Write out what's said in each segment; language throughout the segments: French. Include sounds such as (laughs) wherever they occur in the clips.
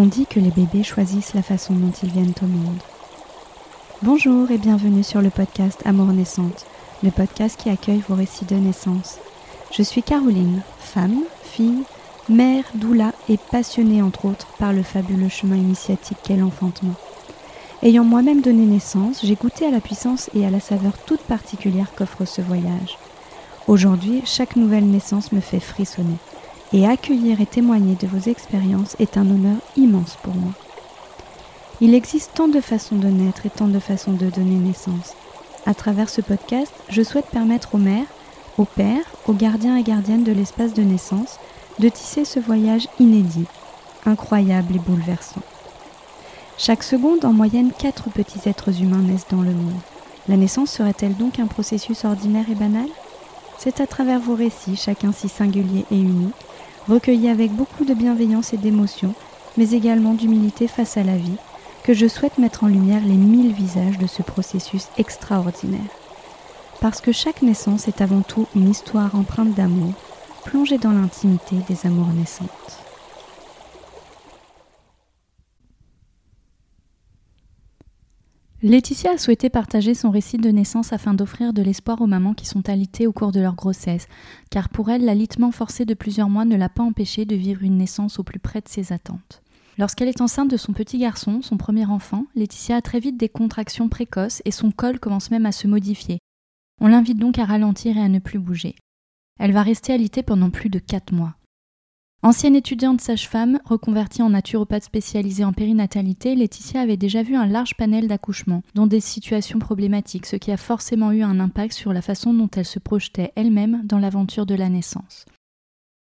On dit que les bébés choisissent la façon dont ils viennent au monde. Bonjour et bienvenue sur le podcast Amour naissante, le podcast qui accueille vos récits de naissance. Je suis Caroline, femme, fille, mère, doula et passionnée entre autres par le fabuleux chemin initiatique qu'est l'enfantement. Ayant moi-même donné naissance, j'ai goûté à la puissance et à la saveur toute particulière qu'offre ce voyage. Aujourd'hui, chaque nouvelle naissance me fait frissonner et accueillir et témoigner de vos expériences est un honneur immense pour moi. Il existe tant de façons de naître et tant de façons de donner naissance. À travers ce podcast, je souhaite permettre aux mères, aux pères, aux gardiens et gardiennes de l'espace de naissance de tisser ce voyage inédit, incroyable et bouleversant. Chaque seconde, en moyenne, quatre petits êtres humains naissent dans le monde. La naissance serait-elle donc un processus ordinaire et banal? C'est à travers vos récits, chacun si singulier et unique, recueilli avec beaucoup de bienveillance et d'émotion, mais également d'humilité face à la vie, que je souhaite mettre en lumière les mille visages de ce processus extraordinaire. Parce que chaque naissance est avant tout une histoire empreinte d'amour, plongée dans l'intimité des amours naissantes. Laetitia a souhaité partager son récit de naissance afin d'offrir de l'espoir aux mamans qui sont alitées au cours de leur grossesse, car pour elle, l'alitement forcé de plusieurs mois ne l'a pas empêchée de vivre une naissance au plus près de ses attentes. Lorsqu'elle est enceinte de son petit garçon, son premier enfant, Laetitia a très vite des contractions précoces et son col commence même à se modifier. On l'invite donc à ralentir et à ne plus bouger. Elle va rester alitée pendant plus de 4 mois. Ancienne étudiante sage-femme, reconvertie en naturopathe spécialisée en périnatalité, Laetitia avait déjà vu un large panel d'accouchements, dont des situations problématiques, ce qui a forcément eu un impact sur la façon dont elle se projetait elle-même dans l'aventure de la naissance.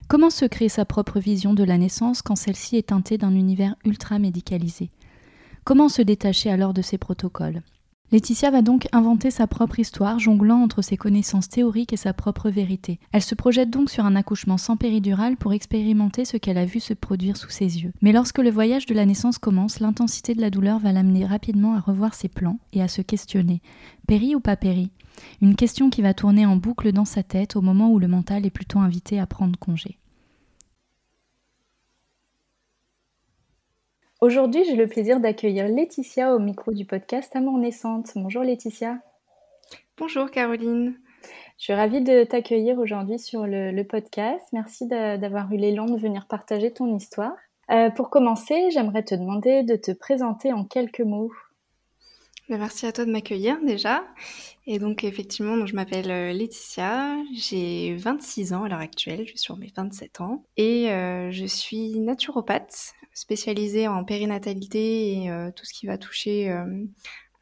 Comment se créer sa propre vision de la naissance quand celle-ci est teintée d'un univers ultra médicalisé? Comment se détacher alors de ces protocoles? Laetitia va donc inventer sa propre histoire, jonglant entre ses connaissances théoriques et sa propre vérité. Elle se projette donc sur un accouchement sans péridurale pour expérimenter ce qu'elle a vu se produire sous ses yeux. Mais lorsque le voyage de la naissance commence, l'intensité de la douleur va l'amener rapidement à revoir ses plans et à se questionner. Péri ou pas péri? Une question qui va tourner en boucle dans sa tête au moment où le mental est plutôt invité à prendre congé. Aujourd'hui, j'ai le plaisir d'accueillir Laetitia au micro du podcast Amour naissante. Bonjour Laetitia. Bonjour Caroline. Je suis ravie de t'accueillir aujourd'hui sur le, podcast. Merci d'avoir eu l'élan de venir partager ton histoire. Euh, pour commencer, j'aimerais te demander de te présenter en quelques mots. Ben, merci à toi de m'accueillir déjà. Et donc effectivement, je m'appelle euh, Laetitia, j'ai 26 ans à l'heure actuelle, je suis sur mes 27 ans et euh, je suis naturopathe spécialisée en périnatalité et euh, tout ce qui va toucher euh,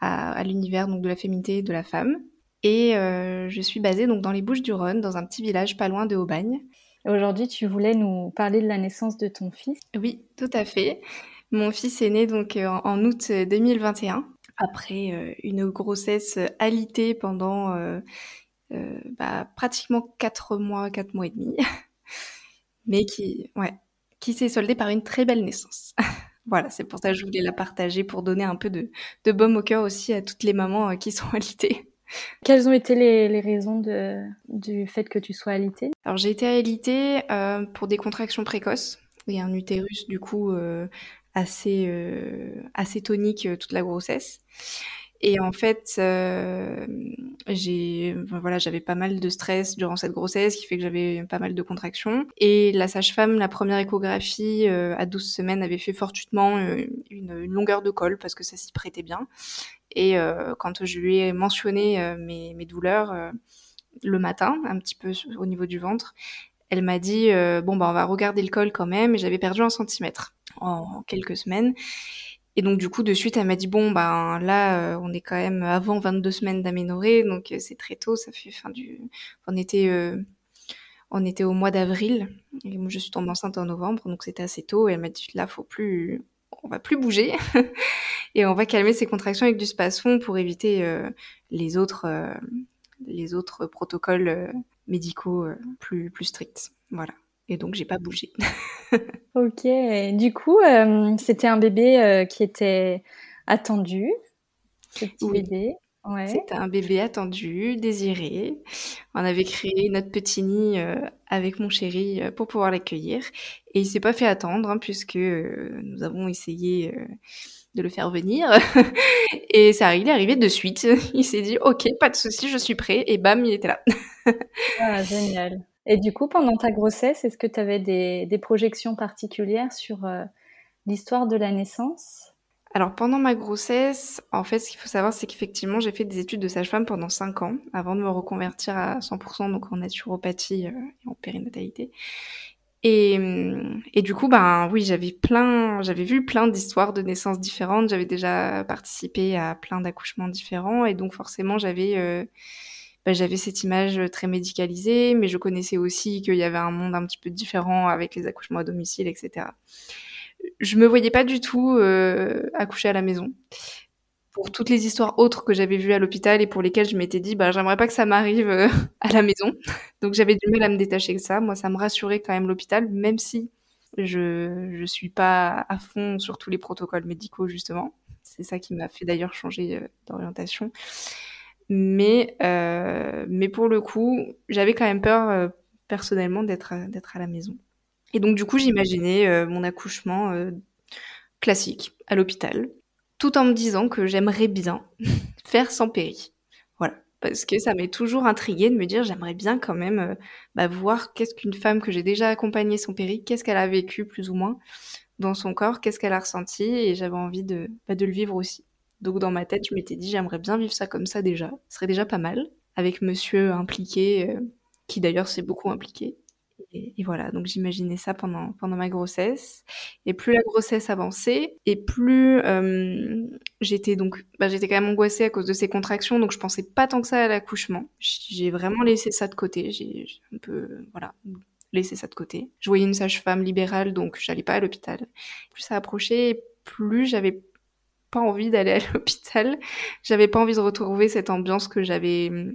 à, l'univers donc de la féminité de la femme. Et je suis basée donc dans les Bouches-du-Rhône, dans un petit village pas loin de Aubagne. Aujourd'hui, tu voulais nous parler de la naissance de ton fils? Oui, tout à fait. Mon fils est né donc en, août 2021 après une grossesse alitée pendant bah, pratiquement 4 mois, 4 mois et demi. (laughs) Mais qui, ouais, qui s'est soldée par une très belle naissance. (laughs) voilà, c'est pour ça que je voulais la partager pour donner un peu de, de baume au cœur aussi à toutes les mamans euh, qui sont (laughs) alitées. Quelles ont été les, raisons de, du fait que tu sois alitée? Alors j'ai été alitée euh, pour des contractions précoces et un utérus du coup euh, assez, assez tonique toute la grossesse. Et en fait, euh, j'ai, voilà, j'avais pas mal de stress durant cette grossesse, qui fait que j'avais pas mal de contractions. Et la sage-femme, la première échographie euh, à 12 semaines, avait fait fortuitement euh, une, une, longueur de col parce que ça s'y prêtait bien. Et quand je lui ai mentionné mes, mes, douleurs le matin, un petit peu au niveau du ventre, elle m'a dit bon bah on va regarder le col quand même. Et j'avais perdu un centimètre en quelques semaines. Et donc du coup de suite elle m'a dit bon ben là euh, on est quand même avant 22 semaines d'aménorrhée donc euh, c'est très tôt ça fait fin du on était euh, on était au mois d'avril. Et moi je suis tombée enceinte en novembre donc c'était assez tôt. Et elle m'a dit là faut plus on va plus bouger. (laughs) Et on va calmer ces contractions avec du spasfon pour éviter les autres les autres protocoles médicaux plus plus stricts. Voilà et donc j'ai pas bougé. (laughs) ok, du coup, euh, c'était un bébé euh, qui était attendu, ce petit bébé. C'était un bébé attendu, désiré. On avait créé notre petit nid, heu, avec mon chéri, pour pouvoir l'accueillir et il s'est pas fait attendre, hein, puisque, nous avons essayé, de le faire venir (laughs) et ça il est arrivé de suite. (laughs) Il s'est dit: «OK, pas de souci, je suis prêt» et bam, il était là. Ah génial et du coup, pendant ta grossesse, est-ce que tu avais des projections particulières sur, heu, l'histoire de la naissance? Alors pendant ma grossesse, en fait, ce qu'il faut savoir, c'est qu'effectivement, j'ai fait des études de sage-femme pendant 5 ans avant de me reconvertir à 100 donc en naturopathie, heu, et en périnatalité et mmh et du coup, ben, oui, j'avais plein j'avais vu plein d'histoires de naissances différentes. J'avais déjà participé à plein d'accouchements différents et donc forcément, j'avais, heu, bah, j'avais cette image, très médicalisée, mais je connaissais aussi qu'il y avait un monde un petit peu différent avec les accouchements à domicile et cetera je me voyais pas du tout euh, accoucher à la maison. Pour toutes les histoires autres que j'avais vues à l'hôpital et pour lesquelles je m'étais dit, bah, j'aimerais pas que ça m'arrive euh, (laughs) à la maison. Donc j'avais du mal à me détacher de ça. Moi, ça me rassurait quand même l'hôpital, même si je je suis pas à fond sur tous les protocoles médicaux justement. C'est ça qui m'a fait d'ailleurs changer euh, d'orientation. Mais euh, mais pour le coup, j'avais quand même peur euh, personnellement d'être d'être à la maison. Et donc du coup, j'imaginais euh, mon accouchement euh, classique à l'hôpital, tout en me disant que j'aimerais bien (laughs) faire sans péri. Voilà, parce que ça m'est toujours intriguée de me dire j'aimerais bien quand même euh, bah, voir qu'est-ce qu'une femme que j'ai déjà accompagnée sans péri, qu'est-ce qu'elle a vécu plus ou moins dans son corps, qu'est-ce qu'elle a ressenti, et j'avais envie de, bah, de le vivre aussi. Donc dans ma tête, je m'étais dit j'aimerais bien vivre ça comme ça déjà, ce serait déjà pas mal, avec monsieur impliqué, qui d'ailleurs s'est beaucoup impliqué. Et, voilà, donc j'imaginais ça pendant, pendant ma grossesse. Et plus la grossesse avançait, et plus euh, j'étais donc, bah, j'étais quand même angoissée à cause de ces contractions, donc je pensais pas tant que ça à l'accouchement. J'ai vraiment laissé ça de côté. J'ai un peu, voilà, laissé ça de côté. Je voyais une sage-femme libérale, donc j'allais pas à l'hôpital. Plus ça approchait, plus j'avais pas envie d'aller à (laughs) l'hôpital. J'avais pas envie de retrouver cette ambiance que j'avais hum,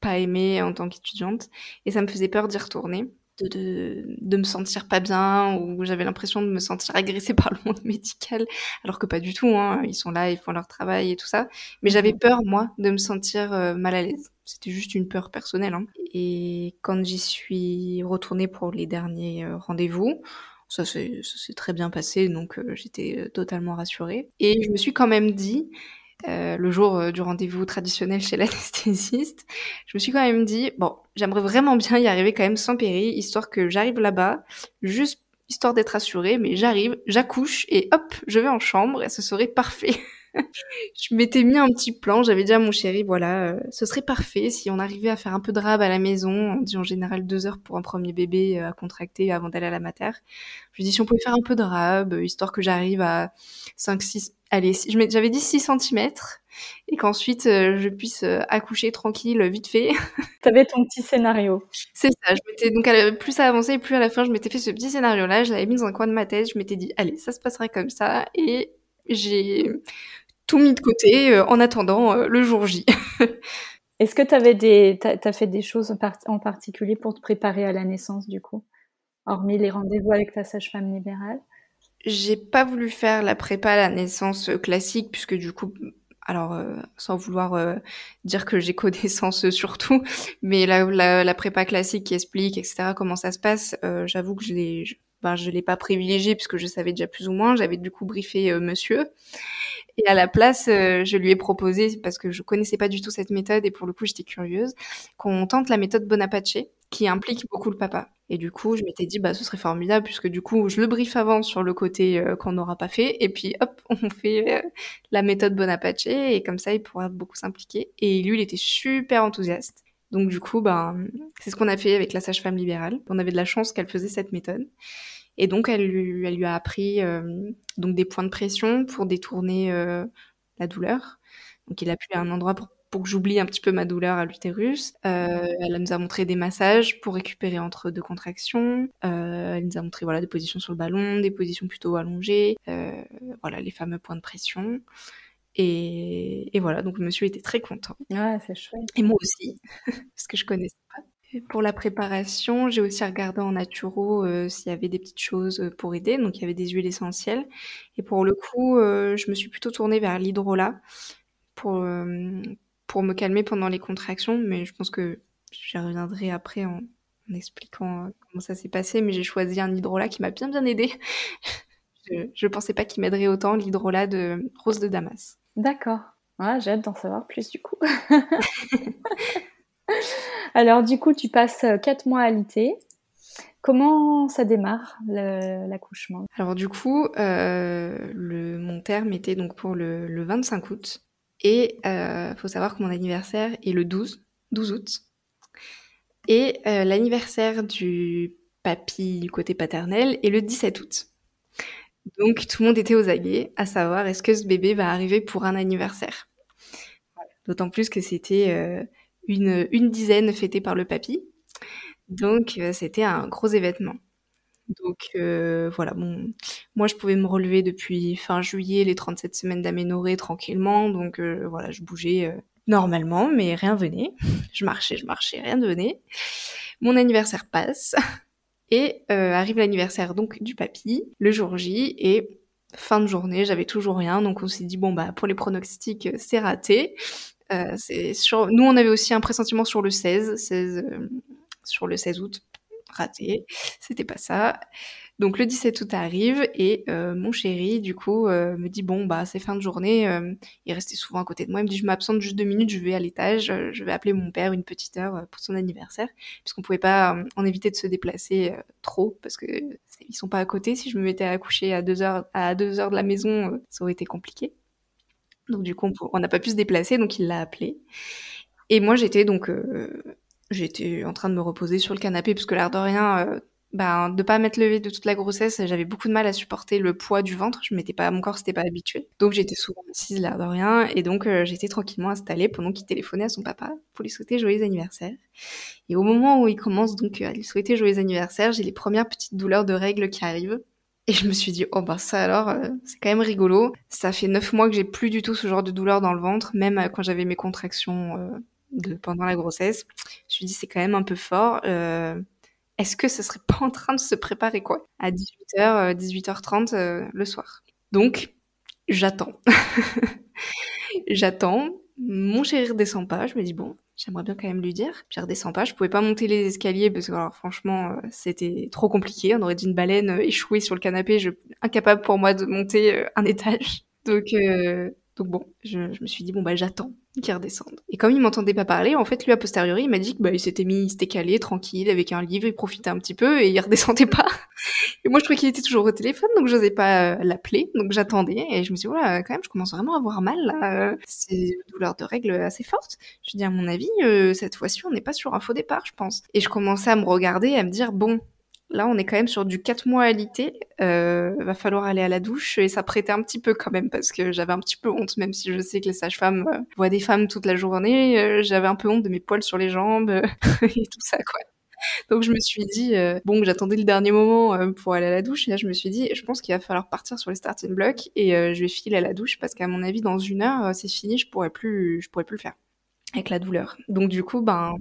pas aimée en tant qu'étudiante, et ça me faisait peur d'y retourner de, de, me sentir pas bien ou j'avais l'impression de me sentir agressée (laughs) par le monde médical alors que pas du tout hein. ils sont là ils font leur travail et tout ça mais j'avais mhm. peur moi de me sentir euh, mal à l'aise c'était juste une peur personnelle hein. et quand j'y suis retournée pour les derniers euh, rendez-vous ça s'est très bien passé donc euh, j'étais totalement rassurée et je me suis quand même dit euh, le jour euh, du rendez-vous traditionnel chez (laughs) l'anesthésiste, je me suis quand même dit, bon, j'aimerais vraiment bien y arriver quand même sans péri, histoire que j'arrive là-bas, juste histoire d'être assurée, mais j'arrive, j'accouche et hop, je vais en chambre et ce serait parfait. (laughs) (laughs) je m'étais mis un petit plan, j'avais dit à mon chéri, voilà, euh, ce serait parfait si on arrivait à faire un peu de rab à la maison, on dit en général deux heures pour un premier bébé à contracter avant d'aller à la mater. Je lui dis si on pouvait faire un peu de rab, histoire que j'arrive à 5, 6, allez, j'avais dit 6 cm et qu'ensuite euh, je puisse euh, accoucher tranquille, vite fait. (laughs) T'avais ton petit scénario. C'est ça, je m'étais donc plus ça avançait, plus à la fin je m'étais fait ce petit scénario là, je l'avais mis dans un coin de ma tête, je m'étais dit allez, ça se passerait comme ça et j'ai tout mis de côté euh, en attendant le jour J. (laughs) Est-ce que tu des t'as fait des choses en particulier pour te préparer à la naissance du coup, hormis les rendez-vous avec ta sage-femme libérale? J'ai pas voulu faire la prépa à la naissance euh, classique puisque du coup alors euh, sans vouloir euh, dire que j'ai (laughs) connaissance sur tout, mais la, la, la, prépa classique qui explique etc comment ça se passe, j'avoue que je l'ai ben, je l'ai pas privilégié puisque je savais déjà plus ou moins. J'avais du coup briefé monsieur et à la place, je lui ai proposé parce que je connaissais pas du tout cette méthode et pour le coup j'étais curieuse qu'on tente la méthode Bonaparte qui implique beaucoup le papa. Et du coup, je m'étais dit, bah, ce serait formidable, puisque du coup, je le brief avant sur le côté euh, qu'on n'aura pas fait, et puis hop, (laughs) on fait euh, la méthode Bonaparte, et comme ça, il pourra beaucoup s'impliquer. Et lui, il était super enthousiaste. Donc du coup, ben, c'est ce qu'on a fait avec la sage-femme libérale. On avait de la chance qu'elle faisait cette méthode. Et donc, elle lui, elle lui a appris euh, donc des points de pression pour détourner la douleur. Donc, il a pu à un endroit pour pour que j'oublie un petit peu ma douleur à l'utérus. Euh, elle nous a montré des massages pour récupérer entre deux contractions. Euh, elle nous a montré voilà des positions sur le ballon, des positions plutôt allongées, euh, voilà les fameux points de pression. Et, et, voilà, donc monsieur était très content. Ouais, c'est chouette. Et moi aussi, (laughs) parce que je connaissais pas. Et pour la préparation, j'ai aussi regardé en naturo euh, s'il y avait des petites choses pour aider. Donc il y avait des huiles essentielles. Et pour le coup, euh, je me suis plutôt tournée vers l'hydrolat pour, pour me calmer pendant les contractions, mais je pense que j'y reviendrai après en, expliquant euh, comment ça s'est passé. Mais j'ai choisi un hydrolat qui m'a bien bien aidé. (laughs) je ne pensais pas qu'il m'aiderait autant, l'hydrolat de Rose de Damas. D'accord. j'ai hâte d'en savoir plus du coup. (laughs) (laughs) Alors du coup, tu passes 4 mois à l'IT. Comment ça démarre l'accouchement? Alors du coup, euh, le, mon terme était donc pour le, 25 août. Et il euh, faut savoir que mon anniversaire est le 12, 12 août. Et euh, l'anniversaire du papy du côté paternel est le 17 août. Donc tout le monde était aux aguets, à savoir est-ce que ce bébé va arriver pour un anniversaire? D'autant plus que c'était une, une dizaine fêtée par le papy. Donc, euh, c'était un gros événement. Donc euh, voilà, bon, moi je pouvais me relever depuis fin juillet, les 37 semaines d'aménorrhée tranquillement, donc euh, voilà, je bougeais normalement, mais rien venait. (laughs) Je marchais, je marchais, rien ne venait. Mon anniversaire passe (laughs) et arrive l'anniversaire donc du papy, le jour J, et fin de journée, j'avais toujours rien, donc on s'est dit bon bah pour les pronostics c'est raté. C'est Nous on avait aussi un pressentiment sur le 16, 16 sur le 16 août. Raté, c'était pas ça. Donc le 17 août arrive et euh, mon chéri du coup euh, me dit bon bah c'est fin de journée, euh, il restait souvent à côté de moi, il me dit je m'absente juste deux minutes, je vais à l'étage, je vais appeler mon père une petite heure pour son anniversaire, puisqu'on pouvait pas en éviter de se déplacer trop parce que ils sont pas à côté. Si je me mettais à coucher à deux heures à deux heures de la maison, ça aurait été compliqué. Donc du coup on n'a pas pu se déplacer, donc il l'a appelé. Et moi j'étais donc J'étais en train de me reposer sur le canapé parce que l'air de rien, euh, bah, de pas m'être levée de toute la grossesse, j'avais beaucoup de mal à supporter le poids du ventre. Je m'étais pas, mon corps s'était pas habitué. Donc j'étais souvent assise l'air de rien et donc euh, j'étais tranquillement installée pendant qu'il téléphonait à son papa pour lui souhaiter joyeux anniversaire. Et au moment où il commence donc à lui souhaiter joyeux anniversaire, j'ai les premières petites douleurs de règles qui arrivent. Et je me suis dit, oh bah ça alors, euh, c'est quand même rigolo. Ça fait neuf mois que j'ai plus du tout ce genre de douleur dans le ventre, même quand j'avais mes contractions de, pendant la grossesse. Je me suis dit, c'est quand même un peu fort. Euh, est-ce que ce serait pas en train de se préparer, quoi, à 18h, 18h30 le soir Donc, j'attends. (laughs) j'attends. Mon chéri redescend pas. Je me dis, bon, j'aimerais bien quand même lui dire. Puis redescend pas. Je pouvais pas monter les escaliers parce que, alors, franchement, euh, c'était trop compliqué. On aurait dit une baleine euh, échouée sur le canapé. Je, incapable pour moi de monter un étage. Donc, donc bon, je, me suis dit, bon, bah j'attends qu'il redescende. Et comme il m'entendait pas parler, en fait, lui, a posteriori, il m'a dit que bah, il s'était mis, il s'était calé, tranquille, avec un livre, il profitait un petit peu et il redescendait pas. (laughs) Et moi, je trouvais qu'il était toujours au téléphone, donc j'osais pas euh, l'appeler. Donc j'attendais et je me suis dit, voilà, quand même, je commence vraiment à avoir mal, là. C'est une douleur de règles assez forte. Je dis, à mon avis, euh, cette fois-ci, on n'est pas sur un faux départ, je pense. Et je commençais à me regarder, à me dire, bon, Là, on est quand même sur du 4 mois à l'ité. Euh, va falloir aller à la douche et ça prêtait un petit peu quand même parce que j'avais un petit peu honte, même si je sais que les sages-femmes euh, voient des femmes toute la journée. Euh, j'avais un peu honte de mes poils sur les jambes (laughs) et tout ça, quoi. Donc je me suis dit, bon, j'attendais le dernier moment pour aller à la douche. Et là, je me suis dit, je pense qu'il va falloir partir sur les starting blocks et je vais filer à la douche parce qu'à mon avis, dans une heure, c'est fini, je pourrais plus, je pourrais plus le faire avec la douleur. Donc du coup, ben,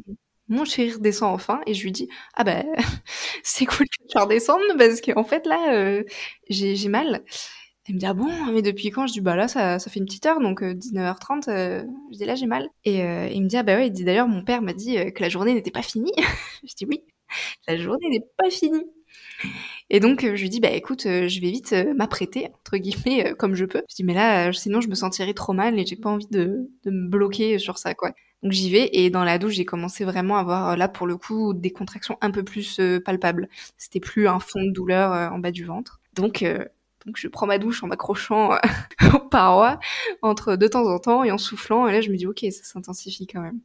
mon chéri redescend enfin et je lui dis ah ben (laughs) c'est cool que tu redescendes parce qu'en fait là euh, j'ai mal. Elle me dit ah bon? Mais depuis quand? Je dis bah là ça, fait une petite heure donc 19h30 euh, euh, je dis là j'ai mal et il me dit ah bah ouais il dit d'ailleurs mon père m'a dit que la journée n'était pas finie. (laughs) je dis oui la journée n'est pas finie. Et donc je lui dis bah écoute je vais vite m'apprêter entre guillemets comme je peux. Je dis mais là sinon je me sentirais trop mal et j'ai pas envie de, de me bloquer sur ça quoi. Donc j'y vais et dans la douche, j'ai commencé vraiment à avoir là pour le coup des contractions un peu plus euh, palpables. C'était plus un fond de douleur euh, en bas du ventre. Donc euh, donc je prends ma douche en m'accrochant (laughs) aux parois entre de temps en temps et en soufflant et là je me dis OK, ça s'intensifie quand même.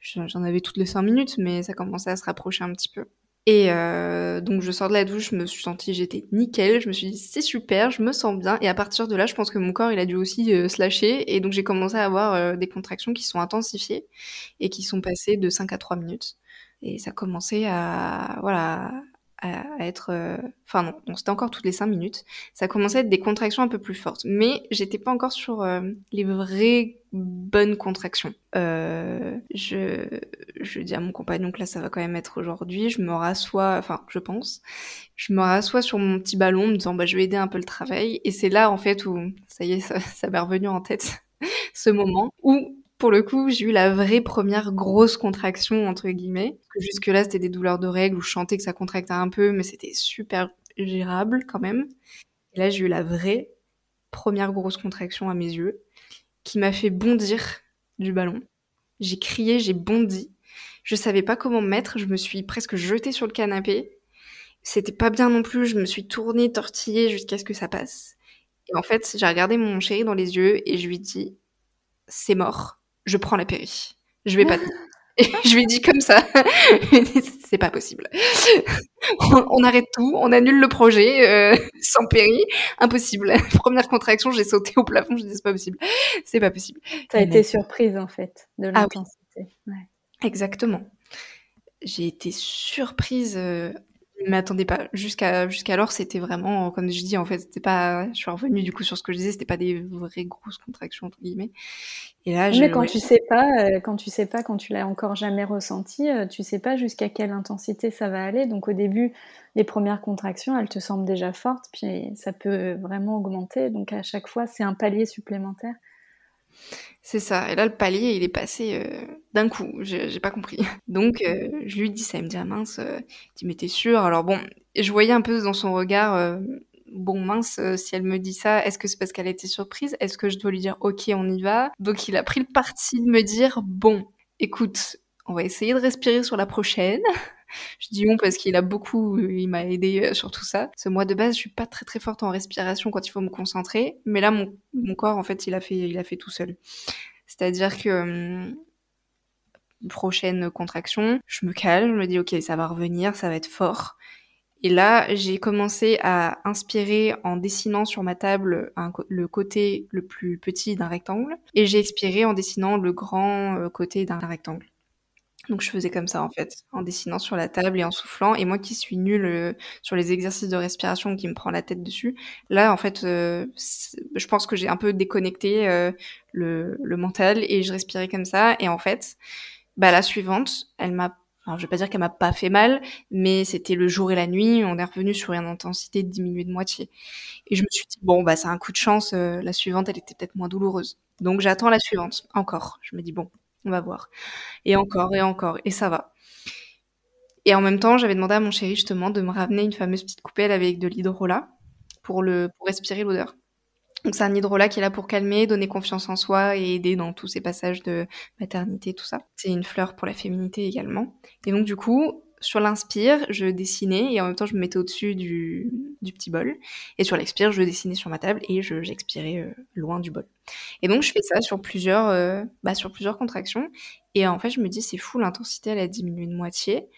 J'en avais toutes les cinq minutes mais ça commençait à se rapprocher un petit peu. Et euh, donc je sors de la douche, je me suis sentie, j'étais nickel, je me suis dit c'est super, je me sens bien. Et à partir de là, je pense que mon corps il a dû aussi euh, se lâcher. Et donc j'ai commencé à avoir euh, des contractions qui sont intensifiées et qui sont passées de 5 à 3 minutes. Et ça commençait à voilà à, être... Euh, enfin non, c'était encore toutes les 5 minutes. Ça commençait à être des contractions un peu plus fortes. Mais j'étais pas encore sur les vraies bonnes contractions. Euh, je, je dis à mon compagnon que là, ça va quand même être aujourd'hui. Je me rassois, enfin, je pense. Je me rassois sur mon petit ballon, me disant, bah, je vais aider un peu le travail. Et c'est là, en fait, où, ça y est, ça, ça m'est revenu en tête, (laughs) ce moment où pour le coup, j'ai eu la vraie première grosse contraction, entre guillemets. Jusque-là, c'était des douleurs de règles où je que ça contractait un peu, mais c'était super gérable quand même. Là, j'ai eu la vraie première grosse contraction à mes yeux qui m'a fait bondir du ballon. J'ai crié, j'ai bondi. Je savais pas comment me mettre, je me suis presque jetée sur le canapé. C'était pas bien non plus, je me suis tournée, tortillée jusqu'à ce que ça passe. Et en fait, j'ai regardé mon chéri dans les yeux et je lui dit c'est mort, je prends la péri. Je vais pas Et (laughs) je lui ai dit comme ça, (laughs) c'est pas possible. on, arrête tout, on annule le projet euh, (laughs) sans péri, impossible. Première contraction, j'ai sauté au plafond, je dis c'est pas possible, c'est pas possible. Tu as été surprise en fait de ah l'intensité. Exactement. J'ai été surprise euh, je m'attendais pas. Jusqu'à jusqu'alors, c'était vraiment, comme je dis, en fait, c'était pas. Je suis revenue du coup sur ce que je disais, c'était pas des vraies grosses contractions entre guillemets. Et là, mais quand tu sais pas, euh, quand tu sais pas, quand tu l'as encore jamais ressenti, euh, tu sais pas jusqu'à quelle intensité ça va aller. Donc au début, les premières contractions, elles te semblent déjà fortes, puis ça peut vraiment augmenter. Donc à chaque fois, c'est un palier supplémentaire. C'est ça. Et là, le palier, il est passé euh, d'un coup. J'ai pas compris. (laughs) Donc, euh, je lui dis ça. Il me dit, ah mince, euh, t'es sûr? Alors bon, je voyais un peu dans son regard, bon mince, si elle me dit ça, est-ce que c'est parce qu'elle était surprise? Est-ce que je dois lui dire, ok, on y va? Donc, il a pris le parti de me dire, bon, écoute, on va essayer de respirer sur la prochaine. (laughs) Je dis on parce qu'il a beaucoup, il m'a aidé euh, sur tout ça. Ce mois de base, je suis pas très très forte en respiration quand il faut me concentrer, mais là mon, corps en fait, il a fait il a fait tout seul. C'est-à-dire que hum, prochaine contraction, je me calme, je me dis ok ça va revenir, ça va être fort. Et là, j'ai commencé à inspirer en dessinant sur ma table le côté le plus petit d'un rectangle, et j'ai expiré en dessinant le grand euh, côté d'un rectangle. Donc je faisais comme ça en fait, en dessinant sur la table et en soufflant. Et moi qui suis nulle euh, sur les exercices de respiration, qui me prend la tête dessus, là en fait, euh, je pense que j'ai un peu déconnecté euh, le, mental et je respirais comme ça. Et en fait, bah la suivante, elle m'a, alors je vais pas dire qu'elle m'a pas fait mal, mais c'était le jour et la nuit. On est revenu sur une intensité diminuée de moitié. Et je me suis dit bon bah c'est un coup de chance. la suivante, elle était peut-être moins douloureuse. Donc j'attends la suivante encore. Je me dis bon, on va voir. Et encore, et encore, et ça va. Et en même temps, j'avais demandé à mon chéri justement de me ramener une fameuse petite coupelle avec de l'hydrolat pour, pour respirer l'odeur. Donc c'est un hydrolat qui est là pour calmer, donner confiance en soi et aider dans tous ces passages de maternité, tout ça. C'est une fleur pour la féminité également. Et donc du coup, sur l'inspire, je dessinais et en même temps je me mettais au-dessus du, petit bol. Et sur l'expire, je dessinais sur ma table et j'expirais euh, loin du bol. Et donc je fais ça sur plusieurs, euh, bah, sur plusieurs contractions. Et en fait, je me dis c'est fou, l'intensité elle a diminué de moitié.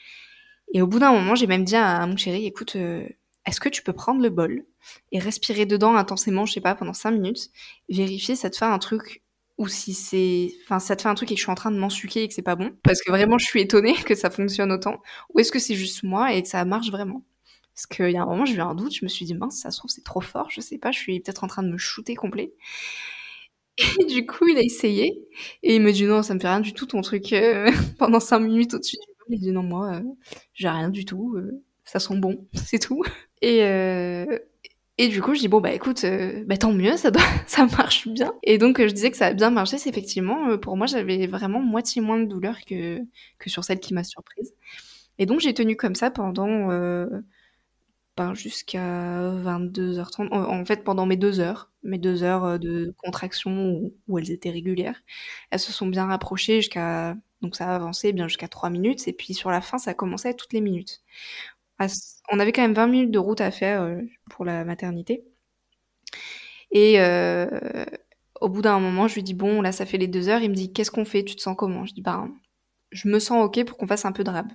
Et au bout d'un moment, j'ai même dit à, mon chéri, écoute, euh, est-ce que tu peux prendre le bol et respirer dedans intensément, je sais pas, pendant 5 minutes, vérifier ça te fait un truc ou si c'est, enfin, ça te fait un truc et que je suis en train de m'ensuquer et que c'est pas bon, parce que vraiment je suis étonnée (laughs) que ça fonctionne autant, ou est-ce que c'est juste moi et que ça marche vraiment? Parce qu'il y a un moment, j'ai eu un doute, je me suis dit mince, ça se trouve c'est trop fort, je sais pas, je suis peut-être en train de me shooter complet. Et (laughs) du coup, il a essayé et il me dit non, ça me fait rien du tout ton truc euh, (laughs) pendant cinq minutes au-dessus du. Il dit non, moi, euh, j'ai rien du tout, euh, ça sent bon, c'est tout. Et, et du coup, je dis bon bah écoute, euh, bah, tant mieux, ça doit, (laughs) ça marche bien. Et donc euh, je disais que ça a bien marché, c'est effectivement euh, pour moi j'avais vraiment moitié moins de douleur que que sur celle qui m'a surprise. Et donc j'ai tenu comme ça pendant ben, jusqu'à 22h30. En, fait, pendant mes deux heures, mes deux heures de contraction où, elles étaient régulières, elles se sont bien rapprochées jusqu'à donc ça a avancé bien jusqu'à 3 minutes et puis sur la fin ça a commencé à toutes les minutes on avait quand même 20 minutes de route à faire euh, pour la maternité. Et euh, au bout d'un moment, je lui dis bon, là, ça fait les deux heures. Il me dit qu'est-ce qu'on fait? Tu te sens comment? Je dis bah, je me sens ok pour qu'on fasse un peu de rab.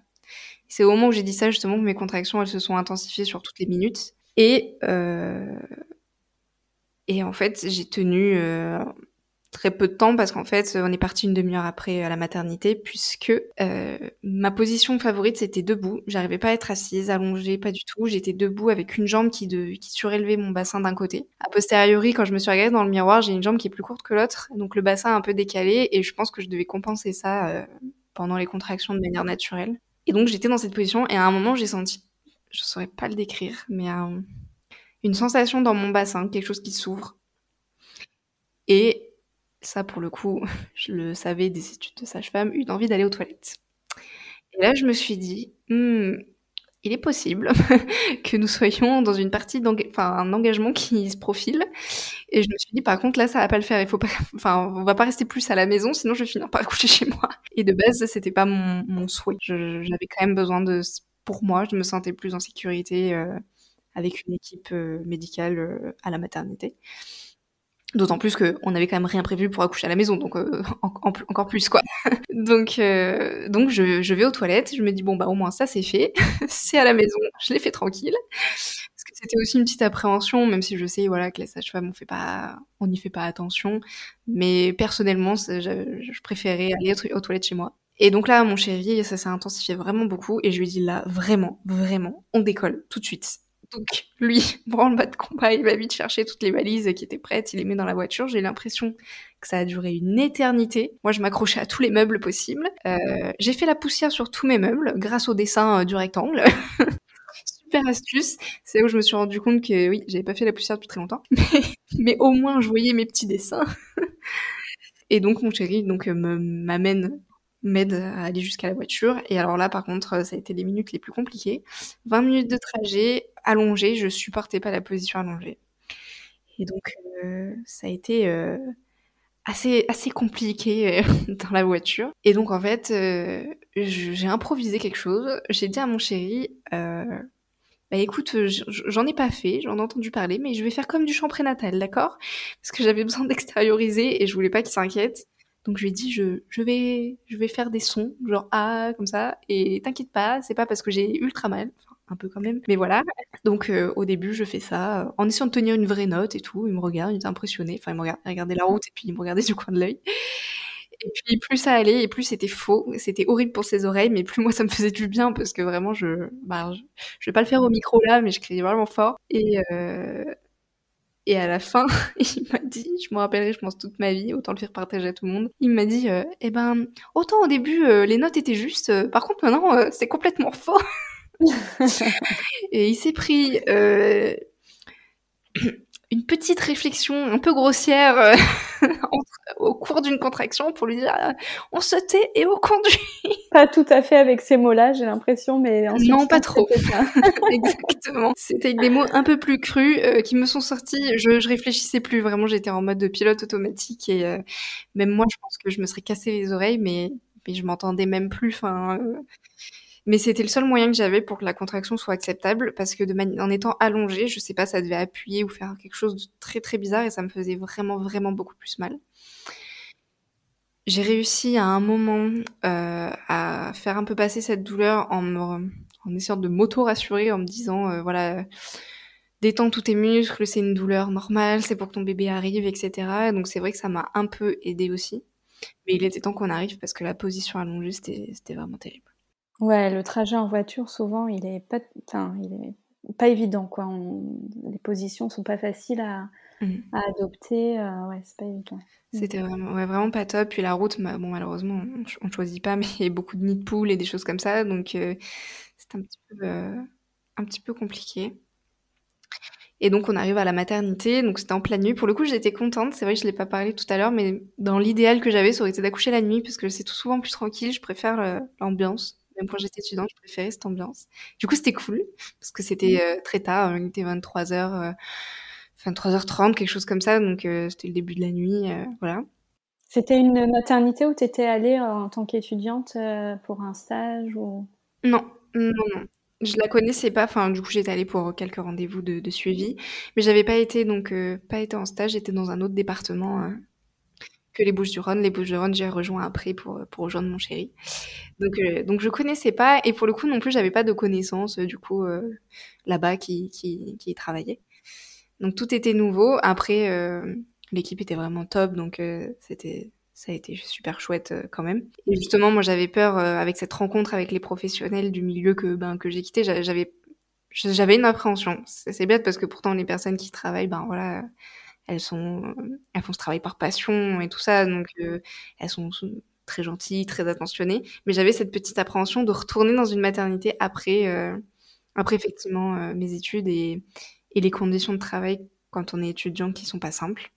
C'est au moment où j'ai dit ça justement que mes contractions elles se sont intensifiées sur toutes les minutes. Et euh, et en fait, j'ai tenu très peu de temps parce qu'en fait, on est parti une demi-heure après à la maternité puisque euh, ma position favorite c'était debout. J'arrivais pas à être assise, allongée, pas du tout. J'étais debout avec une jambe qui, de, qui surélevait mon bassin d'un côté. A posteriori, quand je me suis regardée dans le miroir, j'ai une jambe qui est plus courte que l'autre, donc le bassin un peu décalé et je pense que je devais compenser ça euh, pendant les contractions de manière naturelle. Et donc j'étais dans cette position et à un moment j'ai senti, je saurais pas le décrire, mais euh, une sensation dans mon bassin, quelque chose qui s'ouvre. Et ça pour le coup, (laughs) je le savais des études de sage-femme, une envie d'aller aux toilettes. Et là, je me suis dit, «Hmm, il est possible (laughs) que nous soyons dans une partie enfin un engagement qui se profile. Et je me suis dit, par contre, là, ça va pas le faire. Il faut (laughs) enfin, on va pas rester plus à la maison, sinon je vais finir par coucher chez moi. Et de base, c'était pas mon, mon souhait. J'avais quand même besoin de, pour moi, je me sentais plus en sécurité euh, avec une équipe euh, médicale euh, à la maternité. D'autant plus qu'on n'avait quand même rien prévu pour accoucher à la maison, donc euh, (laughs) encore plus quoi. (laughs) donc euh, donc je, vais aux toilettes, je me dis bon bah au moins ça c'est fait, (laughs) c'est à la maison, je l'ai fait tranquille. Parce que c'était aussi une petite appréhension, même si je sais voilà que les sages-femmes on fait pas, on n'y fait pas attention, mais personnellement je, je, préférais aller aux toilettes chez moi. Et donc là mon chéri ça s'est intensifié vraiment beaucoup et je lui dit là vraiment vraiment on décolle tout de suite donc lui, (laughs) branle-bas de combat, il va vite chercher toutes les valises qui étaient prêtes, il les met dans la voiture. J'ai l'impression que ça a duré une éternité. Moi, je m'accrochais à tous les meubles possibles. Euh, j'ai fait la poussière sur tous mes meubles grâce au dessin euh, du rectangle. (laughs) Super astuce. C'est où je me suis rendu compte que oui, j'avais pas fait la poussière depuis très longtemps, (laughs) mais, au moins je voyais mes petits dessins. Et donc mon chéri donc m'amène m'aide à aller jusqu'à la voiture. Et alors là, par contre, ça a été les minutes les plus compliquées. 20 minutes de trajet allongé, je supportais pas la position allongée. Et donc, euh, ça a été euh, assez, assez compliqué euh, (laughs) dans la voiture. Et donc, en fait, j'ai improvisé quelque chose. J'ai dit à mon chéri, bah écoute, j'en ai pas fait, j'en ai entendu parler, mais je vais faire comme du chant prénatal, d'accord? Parce que j'avais besoin (laughs) d'extérioriser et je voulais pas qu'il s'inquiète. Donc je lui ai dit, je, je, vais, je vais faire des sons, genre ah, comme ça, et t'inquiète pas, c'est pas parce que j'ai ultra mal, un peu quand même, mais voilà. Donc euh, au début, je fais ça, euh, en essayant de tenir une vraie note et tout, il me regarde, il était impressionné, enfin il me regardait, la route et puis il me regardait (laughs) du coin de l'œil. Et puis plus ça allait et plus c'était faux, c'était horrible pour ses oreilles, mais plus (laughs) moi ça me faisait du bien parce que vraiment je, bah, je, vais pas le faire au micro là, mais je criais vraiment fort. Et, euh, et à la fin, (laughs) il m'a dit, je me rappellerai, je pense, toute ma vie, autant le faire partager à tout le monde. Il m'a dit, eh ben, autant au début, les notes étaient justes, par contre, maintenant, c'est complètement faux. (laughs) et il s'est pris (clears throat) une petite réflexion un peu grossière euh, (laughs) au cours d'une contraction pour lui dire euh, on se tait et on conduit. (laughs) Pas tout à fait avec ces mots-là, j'ai l'impression, mais non, pas trop. Exactement. C'était des mots un peu plus crus euh, qui me sont sortis. Je, je réfléchissais plus vraiment. J'étais en mode de pilote automatique et même moi, je pense que je me serais cassé les oreilles, mais mais je m'entendais même plus. Enfin mais c'était le seul moyen que j'avais pour que la contraction soit acceptable, parce que de en étant allongée, je sais pas, ça devait appuyer ou faire quelque chose de très très bizarre et ça me faisait vraiment vraiment beaucoup plus mal. J'ai réussi à un moment euh, à faire un peu passer cette douleur en, en essayant de m'auto-rassurer, en me disant, euh, voilà, détends tous tes muscles, c'est une douleur normale, c'est pour que ton bébé arrive, etc. Donc c'est vrai que ça m'a un peu aidé aussi. Mais il était temps qu'on arrive parce que la position allongée, c'était vraiment terrible. Ouais, le trajet en voiture, souvent, il est pas, enfin, il est pas évident, quoi. les positions sont pas faciles à, mmh. adopter. Euh, ouais, c'est pas évident. Mmh. C'était vraiment, ouais, vraiment pas top. Puis la route, bah, bon, malheureusement, on, ne choisit pas, (laughs) mais il y a beaucoup de nids de poules et des choses comme ça, donc euh, c'est un petit peu, euh, un petit peu compliqué. Et donc on arrive à la maternité, donc c'était en pleine nuit. Pour le coup, j'étais contente. C'est vrai que je l'ai pas parlé tout à l'heure, mais dans l'idéal que j'avais, ça aurait été d'accoucher la nuit, parce que c'est tout souvent plus tranquille. Je préfère l'ambiance. Même quand j'étais étudiante, je préférais cette ambiance. Du coup, c'était cool parce que c'était mmh. euh, très tard, hein, il était 23h, 23h30, quelque chose comme ça. Donc, euh, c'était le début de la nuit. Euh, voilà. C'était une maternité où tu étais allée en tant qu'étudiante pour un stage ou... Non, non, non. Je la connaissais pas. Enfin, du coup, j'étais allée pour quelques rendez-vous de, suivi, mais j'avais pas été donc pas été en stage. J'étais dans un autre département les Bouches-du-Rhône. Les Bouches-du-Rhône, j'ai rejoint après pour, pour rejoindre mon chéri. Donc, euh, donc je connaissais pas et pour le coup non plus, j'avais pas de connaissances euh, du coup euh, là-bas qui, qui, qui travaillait. Donc tout était nouveau. Après, l'équipe était vraiment top, donc c'était ça a été super chouette quand même. Et justement, moi j'avais peur avec cette rencontre avec les professionnels du milieu que ben que j'ai quitté, j'avais j'avais une appréhension. C'est bête parce que pourtant les personnes qui travaillent, ben voilà, elles sont elles font ce travail par passion et tout ça donc euh, elles sont très gentilles très attentionnées mais j'avais cette petite appréhension de retourner dans une maternité après euh, après effectivement euh, mes études et, et les conditions de travail quand on est étudiant qui sont pas simples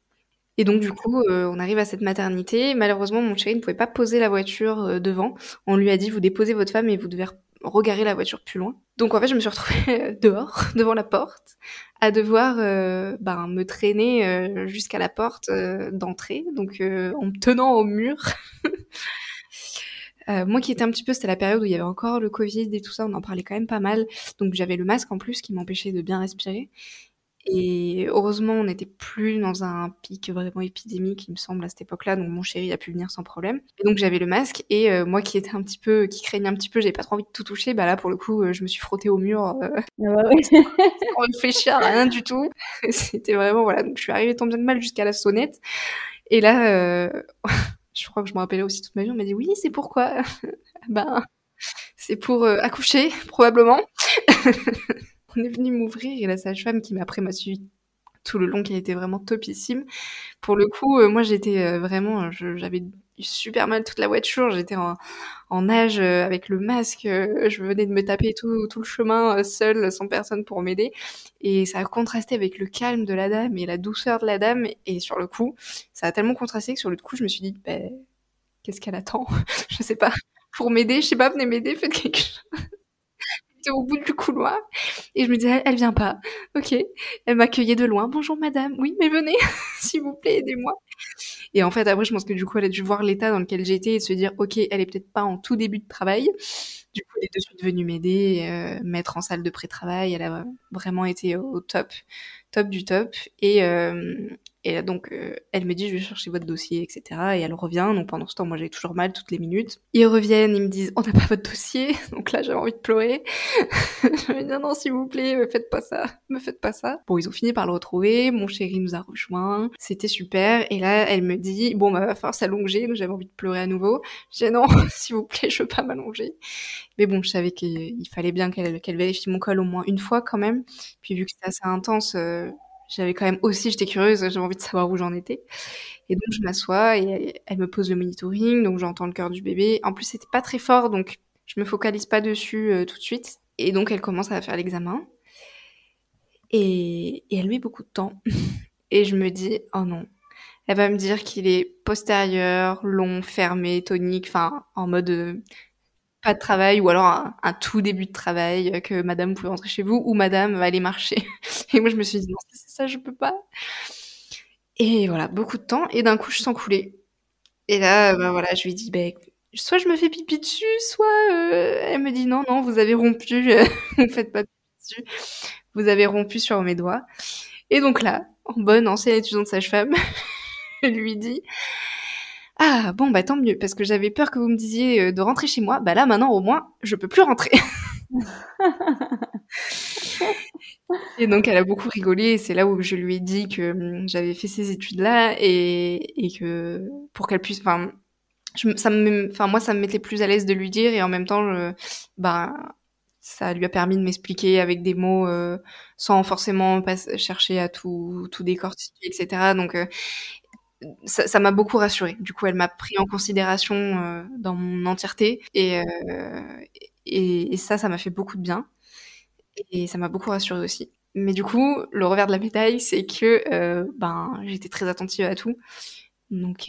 Et donc du coup, on arrive à cette maternité. Malheureusement, mon chéri ne pouvait pas poser la voiture devant. On lui a dit vous déposez votre femme et vous devez regarer la voiture plus loin. Donc en fait, je me suis retrouvée (laughs) dehors, (laughs) devant la porte, à devoir ben, me traîner jusqu'à la porte d'entrée, donc en me tenant au mur. (laughs) moi qui étais un petit peu, c'était la période où il y avait encore le Covid et tout ça, on en parlait quand même pas mal. Donc j'avais le masque en plus qui m'empêchait de bien respirer. Et heureusement, on n'était plus dans un pic vraiment épidémique, il me semble, à cette époque-là. Donc mon chéri a pu venir sans problème. Et donc j'avais le masque. Et euh, moi qui étais un petit peu, qui craignais un petit peu, j'avais pas trop envie de tout toucher. Bah là, pour le coup, euh, je me suis frottée au mur euh, (laughs) sans réfléchir à rien du tout. (laughs) C'était vraiment voilà. Donc je suis arrivée tant bien que mal jusqu'à la sonnette. Et là, (laughs) je crois que je me rappelais aussi toute ma vie. On m'a dit oui, c'est pourquoi Ben c'est pour accoucher probablement. (laughs) on est venu m'ouvrir et la sage-femme qui m'a après m'a suivi tout le long qui a été vraiment topissime. Pour le coup, euh, moi j'étais euh, vraiment, j'avais super mal toute la voiture, j'étais en, en nage euh, avec le masque, je venais de me taper tout, tout le chemin seul, sans personne pour m'aider. Et ça a contrasté avec le calme de la dame et la douceur de la dame. Et sur le coup, ça a tellement contrasté que sur le coup, je me suis dit, ben, qu'est-ce qu'elle attend? (laughs) Je sais pas. Pour m'aider, je sais pas, venez m'aider, faites quelque chose au bout du couloir et je me disais elle vient pas. Ok. Elle m'accueillait de loin. Bonjour madame. Oui mais venez (laughs) s'il vous plaît aidez-moi. Et en fait après je pense que du coup elle a dû voir l'état dans lequel j'étais et se dire ok elle est peut-être pas en tout début de travail. Du coup elle est de suite venue m'aider euh, mettre en salle de pré-travail. Elle a vraiment été au top top du top. Et euh, et donc, euh, elle me dit, je vais chercher votre dossier, etc. Et elle revient. Donc, pendant ce temps, moi, j'ai toujours mal toutes les minutes. Ils reviennent, ils me disent, on n'a pas votre dossier. (laughs) Donc là, j'avais envie de pleurer. (laughs) je me dis, non, non, s'il vous plaît, me faites pas ça. Me faites pas ça. Bon, ils ont fini par le retrouver. Mon chéri nous a rejoints. C'était super. Et là, elle me dit, bon, bah, va falloir s'allonger. Donc, j'avais envie de pleurer à nouveau. Je dis, non, (laughs) s'il vous plaît, je veux pas m'allonger. Mais bon, je savais qu'il fallait bien qu'elle vérifie mon col au moins une fois quand même. Puis, vu que c'était assez intense, euh, j'avais quand même aussi, j'étais curieuse, j'avais envie de savoir où j'en étais. Et donc je m'assois et elle me pose le monitoring, donc j'entends le cœur du bébé. En plus, c'était pas très fort, donc je me focalise pas dessus euh, tout de suite. Et donc elle commence à faire l'examen. Et, et elle met beaucoup de temps. (laughs) et je me dis, oh non, elle va me dire qu'il est postérieur, long, fermé, tonique, enfin en mode euh, pas de travail ou alors un, tout début de travail euh, que madame pouvait rentrer chez vous ou madame va aller marcher. (laughs) Et moi je me suis dit non c'est ça je peux pas. Et voilà beaucoup de temps et d'un coup je sens couler. Et là bah voilà je lui dis ben soit je me fais pipi dessus soit euh, elle me dit non non vous avez rompu (laughs) vous faites pas pipi dessus vous avez rompu sur mes doigts. Et donc là en bonne ancienne étudiante sage-femme (laughs) je lui dis ah bon bah tant mieux parce que j'avais peur que vous me disiez euh, de rentrer chez moi. Bah là maintenant au moins je peux plus rentrer. (laughs) et donc elle a beaucoup rigolé. C'est là où je lui ai dit que hum, j'avais fait ces études là et, et que pour qu'elle puisse, enfin, ça me, enfin moi ça me mettait plus à l'aise de lui dire et en même temps, bah ça lui a permis de m'expliquer avec des mots euh, sans forcément chercher à tout tout décortiquer etc donc euh, ça m'a beaucoup rassurée. Du coup, elle m'a pris en considération euh, dans mon entièreté et, euh, et, ça, ça m'a fait beaucoup de bien et ça m'a beaucoup rassurée aussi. Mais du coup, le revers de la médaille, c'est que euh, ben j'étais très attentive à tout. Donc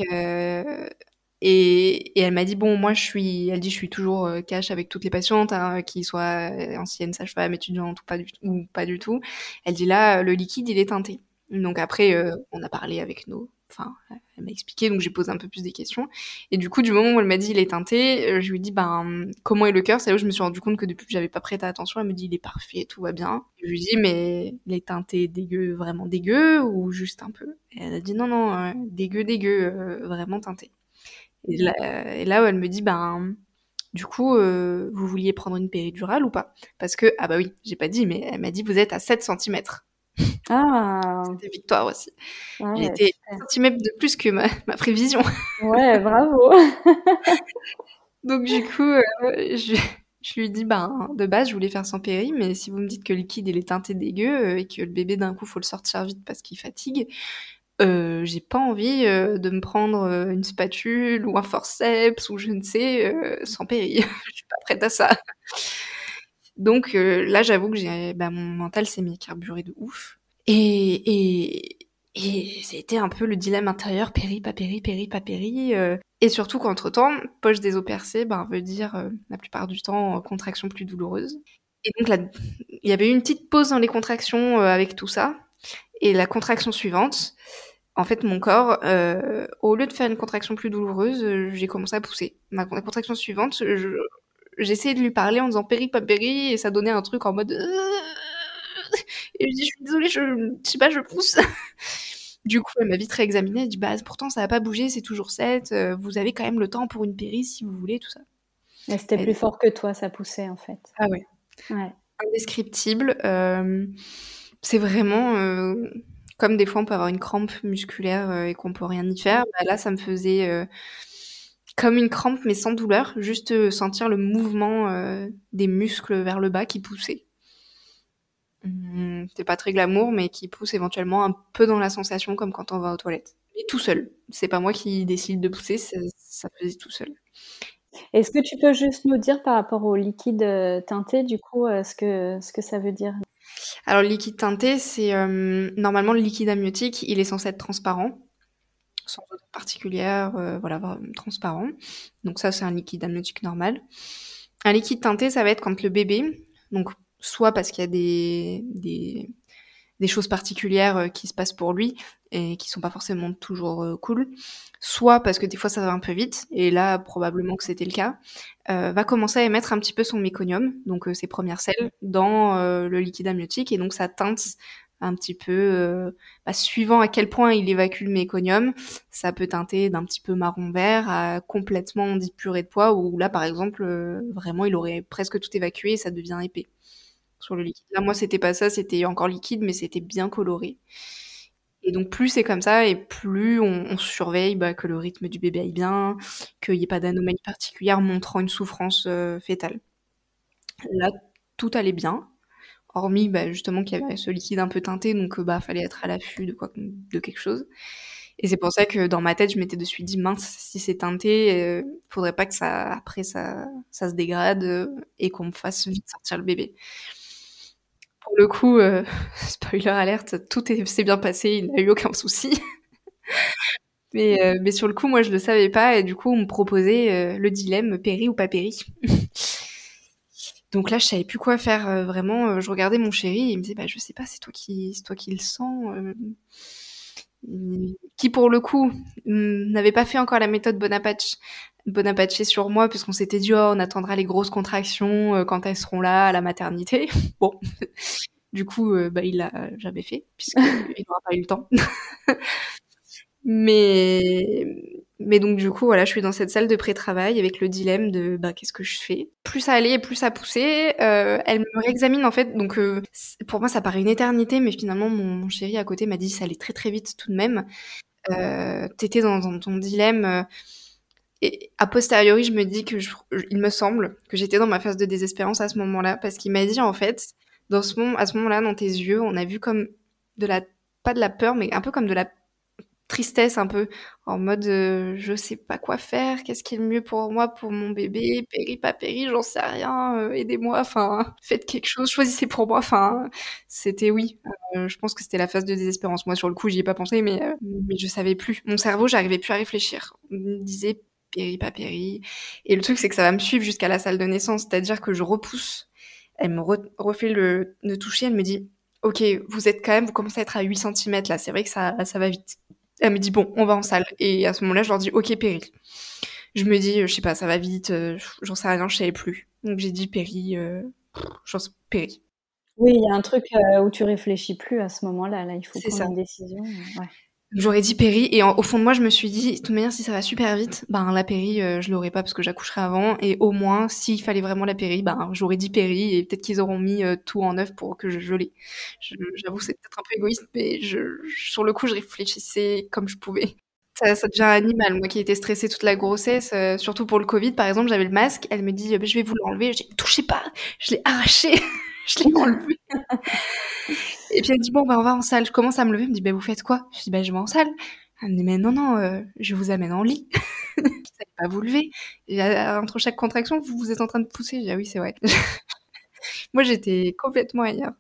et, elle m'a dit bon moi je suis elle dit je suis toujours cash avec toutes les patientes hein, soient anciennes sage-femme étudiantes ou pas du tout. Elle dit là le liquide il est teinté. Donc après on a parlé avec nos enfin, elle m'a expliqué, donc j'ai posé un peu plus des questions. Et du coup, du moment où elle m'a dit il est teinté, euh, je lui dit ben comment est le cœur? C'est là où je me suis rendu compte que depuis que j'avais pas prêté attention, elle me dit il est parfait, tout va bien. je lui dit mais il est teinté dégueu, vraiment dégueu ou juste un peu? Elle a dit non non euh, dégueu dégueu, euh, vraiment teinté. Et là, où elle me dit ben du coup, vous vouliez prendre une péridurale ou pas? Parce que, ah bah oui, j'ai pas dit, mais elle m'a dit, vous êtes à 7 cm. Ah. C'était victoire aussi. Ouais, J'étais un centimètre de plus que ma, ma prévision. Ouais, bravo. (laughs) Donc du coup, euh, je, je, lui dis, ben, de base, je voulais faire sans péri, mais si vous me dites que le liquide, il est teinté dégueu euh, et que le bébé, d'un coup, faut le sortir vite parce qu'il fatigue, euh, j'ai pas envie euh, de me prendre une spatule ou un forceps ou je ne sais, sans péri. (laughs) je suis pas prête à ça. Donc là, j'avoue que j'ai, bah, mon mental s'est mis à carburer de ouf. Et, et, Et c'était un peu le dilemme intérieur, péri, pas péri, péri, pas péri. Euh. et surtout qu'entre-temps, poche des os percés, ben, veut dire euh, la plupart du temps contraction plus douloureuse. Et donc là, il y avait eu une petite pause dans les contractions avec tout ça. Et la contraction suivante, en fait, mon corps, au lieu de faire une contraction plus douloureuse, j'ai commencé à pousser. Ma contraction suivante, j'essayais de lui parler en disant péri, pas péri, et ça donnait un truc en mode (laughs) et je dis, je suis désolée, je, je sais pas, je pousse. (laughs) du coup, elle m'a vite réexaminée. Elle dit, bah, pourtant, ça n'a pas bougé, c'est toujours 7. Euh, vous avez quand même le temps pour une péri si vous voulez, tout ça. Mais c'était plus fort que toi, ça poussait, en fait. Ah ouais. ouais. Indescriptible. Euh, c'est vraiment. Euh, comme des fois, on peut avoir une crampe musculaire et qu'on peut rien y faire. Bah, là, ça me faisait comme une crampe, mais sans douleur. Juste sentir le mouvement des muscles vers le bas qui poussaient. Mmh, c'est pas très glamour, mais qui pousse éventuellement un peu dans la sensation, comme quand on va aux toilettes. Mais tout seul. C'est pas moi qui décide de pousser, ça faisait tout seul. Est-ce que tu peux juste nous dire par rapport au liquide euh, teinté, du coup, euh, ce, que, ce que ça veut dire? Alors, le liquide teinté, c'est euh, normalement le liquide amniotique, il est censé être transparent, sans odeur particulière, voilà, transparent. Donc, ça, c'est un liquide amniotique normal. Un liquide teinté, ça va être quand le bébé, donc soit parce qu'il y a des, choses particulières euh, qui se passent pour lui et qui sont pas forcément toujours euh, cool, soit parce que des fois ça va un peu vite, et là probablement que c'était le cas, euh, va commencer à émettre un petit peu son méconium, donc ses premières selles, dans le liquide amniotique, et donc ça teinte un petit peu, bah, suivant à quel point il évacue le méconium, ça peut teinter d'un petit peu marron vert à complètement purée de poids, où là par exemple, vraiment il aurait presque tout évacué et ça devient épais sur le liquide. Là, moi, c'était pas ça, c'était encore liquide, mais c'était bien coloré. Et donc, plus c'est comme ça, et plus on, surveille bah, que le rythme du bébé aille bien, qu'il n'y ait pas d'anomalie particulière montrant une souffrance euh, fétale. Là, tout allait bien, hormis bah, justement qu'il y avait ce liquide un peu teinté, donc bah fallait être à l'affût de quelque chose. Et c'est pour ça que dans ma tête, je m'étais de suite dit mince, si c'est teinté, il euh, faudrait pas que ça après ça, ça se dégrade euh, et qu'on me fasse vite sortir le bébé le coup, euh, (laughs) spoiler alerte, tout s'est bien passé, il n'a eu aucun souci. (laughs) mais, euh, mais sur le coup, moi, je le savais pas, et du coup, on me proposait euh, le dilemme péri ou pas péri. (laughs) Donc là, je savais plus quoi faire vraiment. Je regardais mon chéri, et il me disait, bah, je sais pas, c'est toi qui, c'est toi qui le sens. qui pour le coup n'avait pas fait encore la méthode Bonaparte Bonaparte sur moi puisqu'on s'était dit oh, on attendra les grosses contractions euh, quand elles seront là à la maternité. (laughs) bon, du coup euh, bah, il l'a jamais fait puisqu'il (laughs) n'aura pas eu le temps. (laughs) mais mais donc du coup voilà je suis dans cette salle de pré-travail avec le dilemme de bah qu'est-ce que je fais? Plus ça allait plus ça poussait. Euh, elle me réexamine en fait donc pour moi ça paraît une éternité mais finalement mon, mon chéri à côté m'a dit ça allait très très vite tout de même. T'étais dans, dans, ton dilemme et a posteriori, je me dis que il me semble que j'étais dans ma phase de désespérance à ce moment-là, parce qu'il m'a dit en fait, dans ce moment, à ce moment-là, dans tes yeux, on a vu comme de la, pas de la peur, mais un peu comme de la tristesse, un peu en mode, euh, je sais pas quoi faire, qu'est-ce qui est le mieux pour moi, pour mon bébé, péri, pas péri, j'en sais rien, euh, aidez-moi, enfin, faites quelque chose, choisissez pour moi, enfin, c'était oui. Euh, je pense que c'était la phase de désespérance. Moi, sur le coup, j'y ai pas pensé, mais, mais je savais plus. Mon cerveau, j'arrivais plus à réfléchir. Il me disait péri, pas péri. Et le truc, c'est que ça va me suivre jusqu'à la salle de naissance, c'est-à-dire que je repousse. Elle me refait le, le toucher, elle me dit, ok, vous êtes quand même, vous commencez à être à 8 cm là, c'est vrai que ça, ça va vite. Elle me dit, bon, on va en salle. Et à ce moment-là, je leur dis, ok, péri. Je me dis, je sais pas, ça va vite, euh, j'en sais rien, je savais plus. Donc j'ai dit péri, euh, j'en sais péri. Oui, il y a un truc euh, où tu réfléchis plus à ce moment-là. Là, il faut prendre une décision. Ouais. J'aurais dit péri et au fond de moi je me suis dit de toute manière si ça va super vite ben la péri euh, je l'aurais pas parce que j'accoucherai avant et au moins s'il fallait vraiment la péri ben j'aurais dit péri et peut-être qu'ils auront mis euh, tout en œuvre pour que je, l'ai. J'avoue c'est peut-être un peu égoïste mais sur le coup je réfléchissais comme je pouvais. Ça, ça devient animal moi qui étais stressée toute la grossesse euh, surtout pour le Covid par exemple j'avais le masque elle me dit je vais vous l'enlever j'ai touchez pas je l'ai arraché je l'ai enlevé (laughs) et puis elle dit bon bah on va en salle. Je commence à me lever, elle me dit bah vous faites quoi? Je dis bah je vais en salle. Elle me dit mais non non, euh, je vous amène en lit. (laughs) vous savez pas vous lever. entre chaque contraction, vous vous êtes en train de pousser. Je dis ah oui c'est vrai. (laughs) Moi j'étais complètement ailleurs.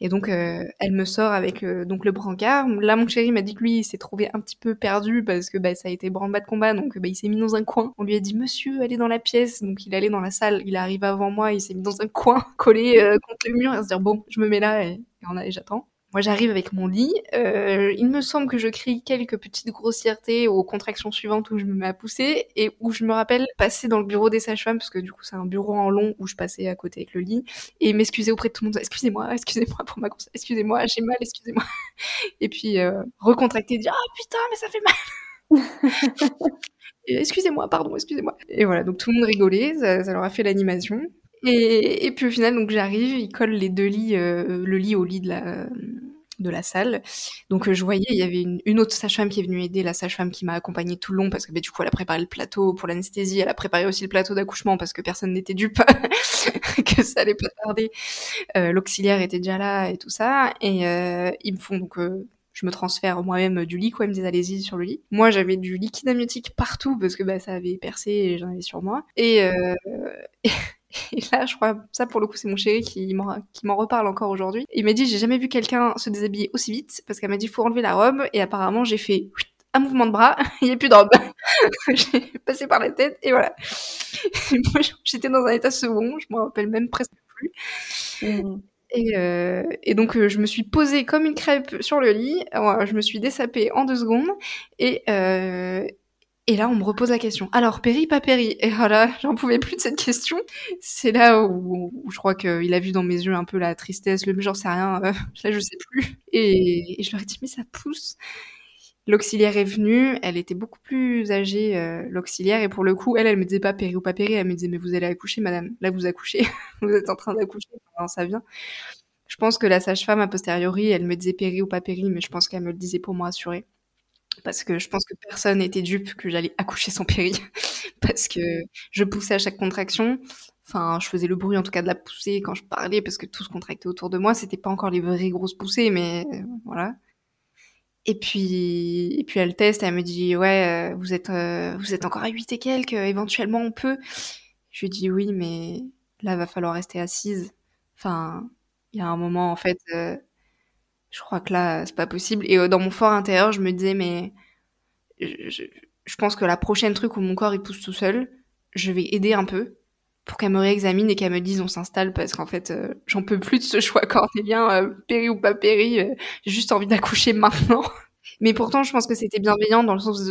Et donc, euh, elle me sort avec euh, donc le brancard. Là, mon chéri m'a dit que lui, il s'est trouvé un petit peu perdu parce que bah, ça a été branle-bas de combat. Donc, bah, il s'est mis dans un coin. On lui a dit, monsieur, allez dans la pièce. Donc, il allait dans la salle. Il arrive avant moi. Il s'est mis dans un coin, (laughs) collé euh, contre le mur. Et se dire, bon, je me mets là et, et j'attends. Moi, j'arrive avec mon lit. Euh, il me semble que je crie quelques petites grossièretés aux contractions suivantes où je me mets à pousser et où je me rappelle passer dans le bureau des sages-femmes parce que du coup, c'est un bureau en long où je passais à côté avec le lit et m'excuser auprès de tout le monde. Excusez-moi, (laughs) excusez-moi pour ma grossesse. Excusez-moi, j'ai mal, excusez-moi. (laughs) Et puis euh, recontracter, dire ah putain, mais ça fait mal. (laughs) excusez-moi, pardon, excusez-moi. Et voilà, donc tout le monde rigolait, ça, ça leur a fait l'animation. Et, et, puis au final, donc j'arrive, il colle les deux lits, euh, le lit au lit de la, de la salle. Donc euh, je voyais, il y avait une, une autre sage-femme qui est venue aider, la sage-femme qui m'a accompagnée tout le long parce que bah, du coup elle a préparé le plateau pour l'anesthésie, elle a préparé aussi le plateau d'accouchement parce que personne n'était dupe (laughs) que ça allait pas tarder. Euh, L'auxiliaire était déjà là et tout ça. Et euh, ils me font donc euh, je me transfère moi-même du lit, quoi. Ils me disent allez-y sur le lit. Moi, j'avais du liquide amniotique partout parce que bah, ça avait percé et j'en avais sur moi. Et, euh, (laughs) (laughs) Et là, je crois, ça pour le coup, c'est mon chéri qui m'en reparle encore aujourd'hui. Il m'a dit, j'ai jamais vu quelqu'un se déshabiller aussi vite, parce qu'elle m'a dit, faut enlever la robe, et apparemment, j'ai fait (laughs) un mouvement de bras, (laughs) il n'y a plus de robe. j'ai passé par la tête, et voilà. J'étais dans un état second, je m'en rappelle même presque plus. Mmh. Et, euh, et, donc euh, je me suis posée comme une crêpe sur le lit, je me suis dessapée en deux secondes et, euh, et là, on me repose la question. Alors, péri, pas péri Et voilà, j'en pouvais plus de cette question. C'est là où, je crois qu'il a vu dans mes yeux un peu la tristesse, le j'en sais rien, euh, (laughs) là je sais plus. Et, je leur ai dit, mais ça pousse. L'auxiliaire est venue, elle était beaucoup plus âgée, euh, l'auxiliaire, et pour le coup, elle, elle me disait pas péri ou pas péri, elle me disait, mais vous allez accoucher, madame. Là, vous accouchez, (laughs) vous êtes en train d'accoucher, ça vient. Je pense que la sage-femme, a posteriori, elle me disait péri ou pas péri, mais je pense qu'elle me le disait pour me rassurer parce que je pense que personne n'était dupe que j'allais accoucher sans péri, (laughs) parce que je poussais à chaque contraction. Enfin, je faisais le bruit en tout cas de la poussée quand je parlais, parce que tout se contractait autour de moi. C'était pas encore les vraies grosses poussées, mais euh, voilà. Et puis, et puis elle teste, elle me dit ouais, euh, vous êtes, euh, vous êtes encore à 8 et quelques, éventuellement on peut. Je lui dis oui, mais là va falloir rester assise. Enfin, il y a un moment en fait je crois que là, c'est pas possible. Et euh, dans mon fort intérieur, je me disais, mais je, pense que la prochaine truc où mon corps il pousse tout seul, je vais aider un peu pour qu'elle me réexamine et qu'elle me dise on s'installe parce qu'en fait euh, j'en peux plus de ce choix cornélien, euh, péri ou pas péri, euh, j'ai juste envie d'accoucher maintenant. (laughs) Mais pourtant je pense que c'était bienveillant dans le sens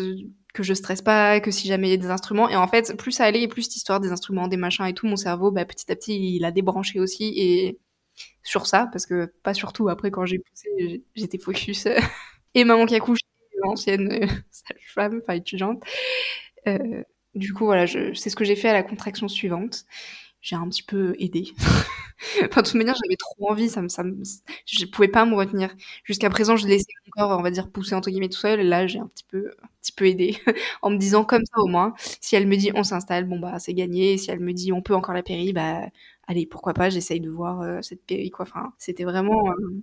que je stresse pas, que si jamais il y a des instruments et en fait plus ça allait plus cette histoire des instruments, des machins et tout, mon cerveau bah, petit à petit il a débranché aussi et sur ça, parce que pas surtout après quand j'ai poussé, j'étais focus. et maman qui a couché, l'ancienne euh, (laughs) sage-femme, enfin étudiante. Euh, du coup, voilà, c'est ce que j'ai fait à la contraction suivante. J'ai un petit peu aidé. (laughs) enfin, de toute manière, j'avais trop envie, ça me, ça je pouvais pas me retenir. Jusqu'à présent, je laissais encore, on va dire, pousser entre guillemets tout seul. Et là, j'ai un petit peu, un petit peu aidé (laughs) en me disant comme ça au moins. Si elle me dit on s'installe, bon bah c'est gagné. Si elle me dit on peut encore la péri, bah allez, pourquoi pas, j'essaye de voir euh, cette péri, quoi. Enfin, c'était vraiment... Euh,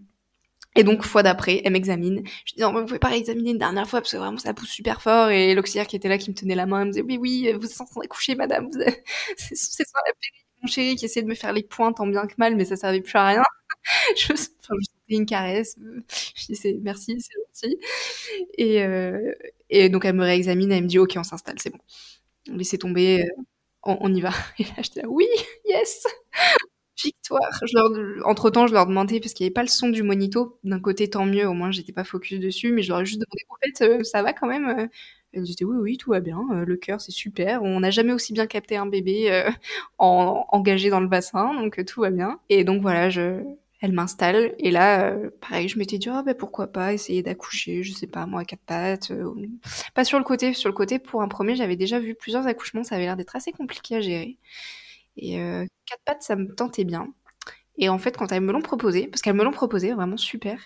et donc, fois d'après, elle m'examine. Je dis, non, vous pouvez pas réexaminer une dernière fois parce que vraiment, ça pousse super fort. Et l'auxiliaire qui était là, qui me tenait la main, elle me disait, oui, oui, vous êtes en train d'accoucher, madame. (laughs) C'est ça la péri. Mon chéri qui essayait de me faire les pointes en bien que mal, mais ça servait plus à rien. (laughs) je, enfin, je une caresse. Je dis, merci, c'est gentil. Et, euh, et donc, elle me réexamine, elle me dit, ok, on s'installe, c'est bon. Laissez tomber. Euh, on, y va. (laughs) Et là, j'étais là, oui, yes, victoire. Entre temps, je leur demandais, parce qu'il n'y avait pas le son du monito, d'un côté, tant mieux, au moins, j'étais pas focus dessus, mais je leur ai juste demandé, en fait, euh, ça va quand même euh. Elles disaient, oui, oui, tout va bien, euh, le cœur, c'est super, on n'a jamais aussi bien capté un bébé (laughs) en, engagé dans le bassin, donc tout va bien. Et donc voilà, je, elle m'installe. Et là euh, pareil je m'étais dit oh ben pourquoi pas essayer d'accoucher je sais pas moi à quatre pattes euh, pas sur le côté sur le côté. Pour un premier j'avais déjà vu plusieurs accouchements ça avait l'air d'être assez compliqué à gérer. Et euh, quatre pattes ça me tentait bien. Et en fait quand elles me l'ont proposé parce qu'elles me l'ont proposé vraiment super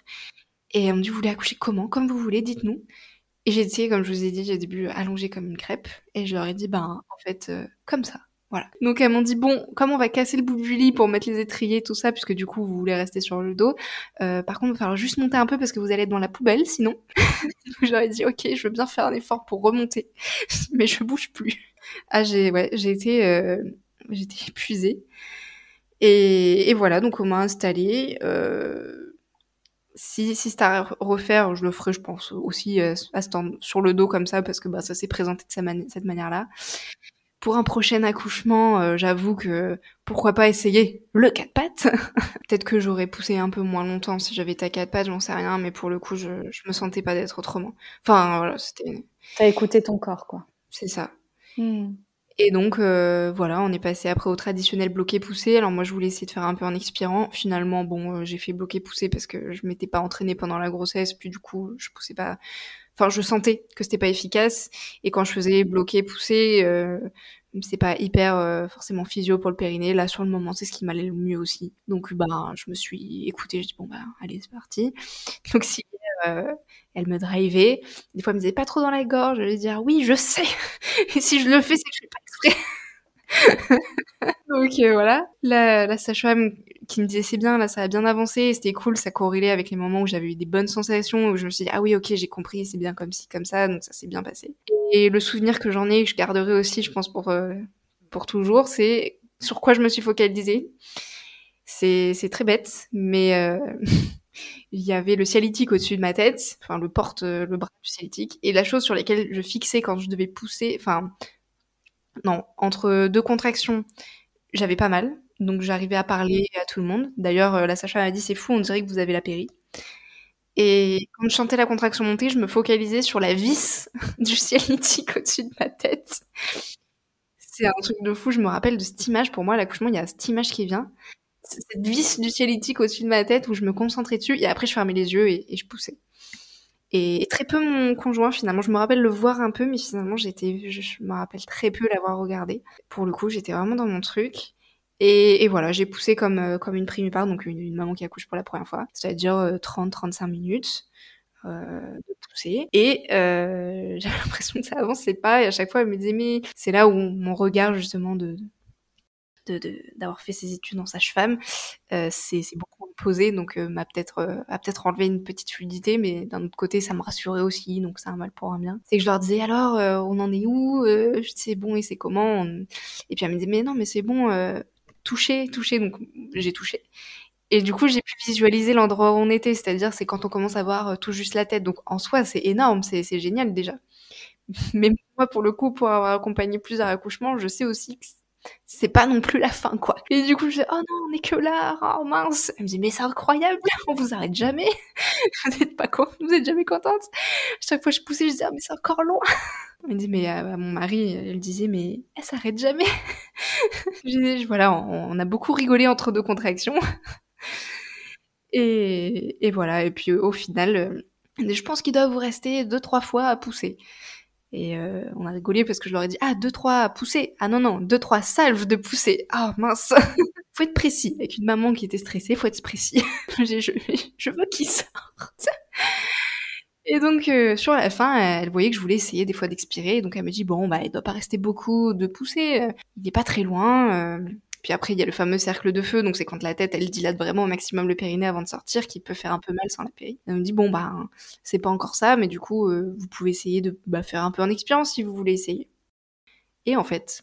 et elles me dit vous voulez accoucher comment? Comme vous voulez dites-nous et essayé comme je vous ai dit j'ai début allongé comme une crêpe et je leur ai dit ben en fait comme ça voilà. Donc elles m'ont dit bon, comme on va casser le bout du lit pour mettre les étriers, tout ça, puisque du coup vous voulez rester sur le dos, euh, par contre il va falloir juste monter un peu parce que vous allez être dans la poubelle sinon. (laughs) J'aurais dit ok, je veux bien faire un effort pour remonter, (laughs) mais je bouge plus. Ah j'ai ouais, j'ai été euh, j'étais épuisée. Et, et, voilà, donc on m'a installé. Euh, si, si c'est à refaire, je le ferai, je pense, aussi à ce temps, sur le dos comme ça, parce que bah, ça s'est présenté de cette manière-là. Pour un prochain accouchement, j'avoue que pourquoi pas essayer le quatre pattes (laughs) Peut-être que j'aurais poussé un peu moins longtemps si j'avais ta quatre pattes, j'en sais rien, mais pour le coup, je, je me sentais pas d'être autrement. Enfin, voilà, c'était. T'as écouté ton corps, quoi. C'est ça. Hmm. Et donc, euh, voilà, on est passé après au traditionnel bloqué-poussé. Alors moi, je voulais essayer de faire un peu en expirant. Finalement, bon, euh, j'ai fait bloqué-poussé parce que je m'étais pas entraînée pendant la grossesse. Puis du coup, je poussais pas... Enfin, je sentais que c'était pas efficace. Et quand je faisais bloqué-poussé, euh, c'est pas hyper euh, forcément physio pour le périnée. Là, sur le moment, c'est ce qui m'allait le mieux aussi. Donc, bah, je me suis écoutée. Je dis, bon, bah, allez, c'est parti. (laughs) Donc, si elle me drivait, des fois, elle me disait pas trop dans la gorge. Je lui dire, oui, je sais. (laughs) Et si je le fais, c'est que je fais pas exprès. Donc euh, voilà, la, la qui me disait c'est bien, là ça a bien avancé, c'était cool, ça corrélait avec les moments où j'avais eu des bonnes sensations, où je me suis dit ah oui ok j'ai compris, c'est bien comme ci, comme ça, donc ça s'est bien passé. Et le souvenir que j'en ai, que je garderai aussi je pense pour, euh, pour toujours, c'est sur quoi je me suis focalisée. C'est, c'est très bête, mais euh, (laughs) il y avait le cialytique au-dessus de ma tête, enfin le porte, le bras du cialytique, et la chose sur laquelle je fixais quand je devais pousser, enfin non, entre deux contractions, j'avais pas mal. Donc j'arrivais à parler à tout le monde. D'ailleurs, euh, la Sacha m'a dit c'est fou, on dirait que vous avez la péri. Et quand je chantais la contraction montée, je me focalisais sur la vis (laughs) du cialytique au-dessus de ma tête. C'est un truc de fou, je me rappelle de cette image. Pour moi, l'accouchement, il y a cette image qui vient. Cette vis du cialytique au-dessus de ma tête où je me concentrais dessus et après je fermais les yeux et je poussais. Et très peu mon conjoint finalement. Je me rappelle le voir un peu, mais finalement j'étais, je, me rappelle très peu l'avoir regardé. Pour le coup, j'étais vraiment dans mon truc. Et, voilà, j'ai poussé comme euh, comme une primipare, donc une, maman qui accouche pour la première fois. C'est-à-dire 30-35 euh, minutes. Euh, de pousser et euh, (laughs) j'avais l'impression que ça avançait pas et à chaque fois elle me disait mais c'est là où mon regard justement de d'avoir fait ses études en sage-femme, c'est beaucoup posé, donc euh, m'a peut-être euh, a peut-être enlevé une petite fluidité, mais d'un autre côté, ça me rassurait aussi, donc c'est un mal pour un bien. C'est que je leur disais alors, on en est où C'est bon et c'est comment Et puis elle me disait mais non, mais c'est bon, toucher, toucher, donc j'ai touché. Et du coup, j'ai pu visualiser l'endroit où on était, c'est-à-dire c'est quand on commence à voir tout juste la tête. Donc en soi, c'est énorme, c'est génial déjà. (laughs) Mais moi, pour le coup, pour avoir accompagné plusieurs accouchements, je sais aussi que c'est pas non plus la fin, quoi. Et du coup, je dis, oh non, on est que là, oh mince. Elle me dit, mais c'est incroyable, on vous arrête jamais. (laughs) vous êtes pas con, vous êtes jamais contente. Chaque fois que je poussais, je disais, ah, mais c'est encore loin. (laughs) Elle me dit, mais euh, mon mari, elle disait, mais elle s'arrête jamais. (laughs) je voilà, on, a beaucoup rigolé entre deux contractions. et, et voilà, et puis au final, euh, je pense qu'il doit vous rester deux, trois fois à pousser. Et euh, on a rigolé parce que je leur ai dit ah deux trois poussées. Ah non non deux trois salves de poussées. Ah mince. (laughs) Faut être précis. Avec une maman qui était stressée faut être précis. (laughs) Je, veux qu'il sorte. Et donc euh, sur la fin elle voyait que je voulais essayer des fois d'expirer. Donc elle me dit bon bah il doit pas rester beaucoup de poussées. Euh, il est pas très loin puis après, il y a le fameux cercle de feu, donc c'est quand la tête, elle dilate vraiment au maximum le périnée avant de sortir, qui peut faire un peu mal sans la péri. Elle me dit, bon, bah, c'est pas encore ça, mais du coup, euh, vous pouvez essayer de bah, faire un peu en expérience si vous voulez essayer. Et en fait,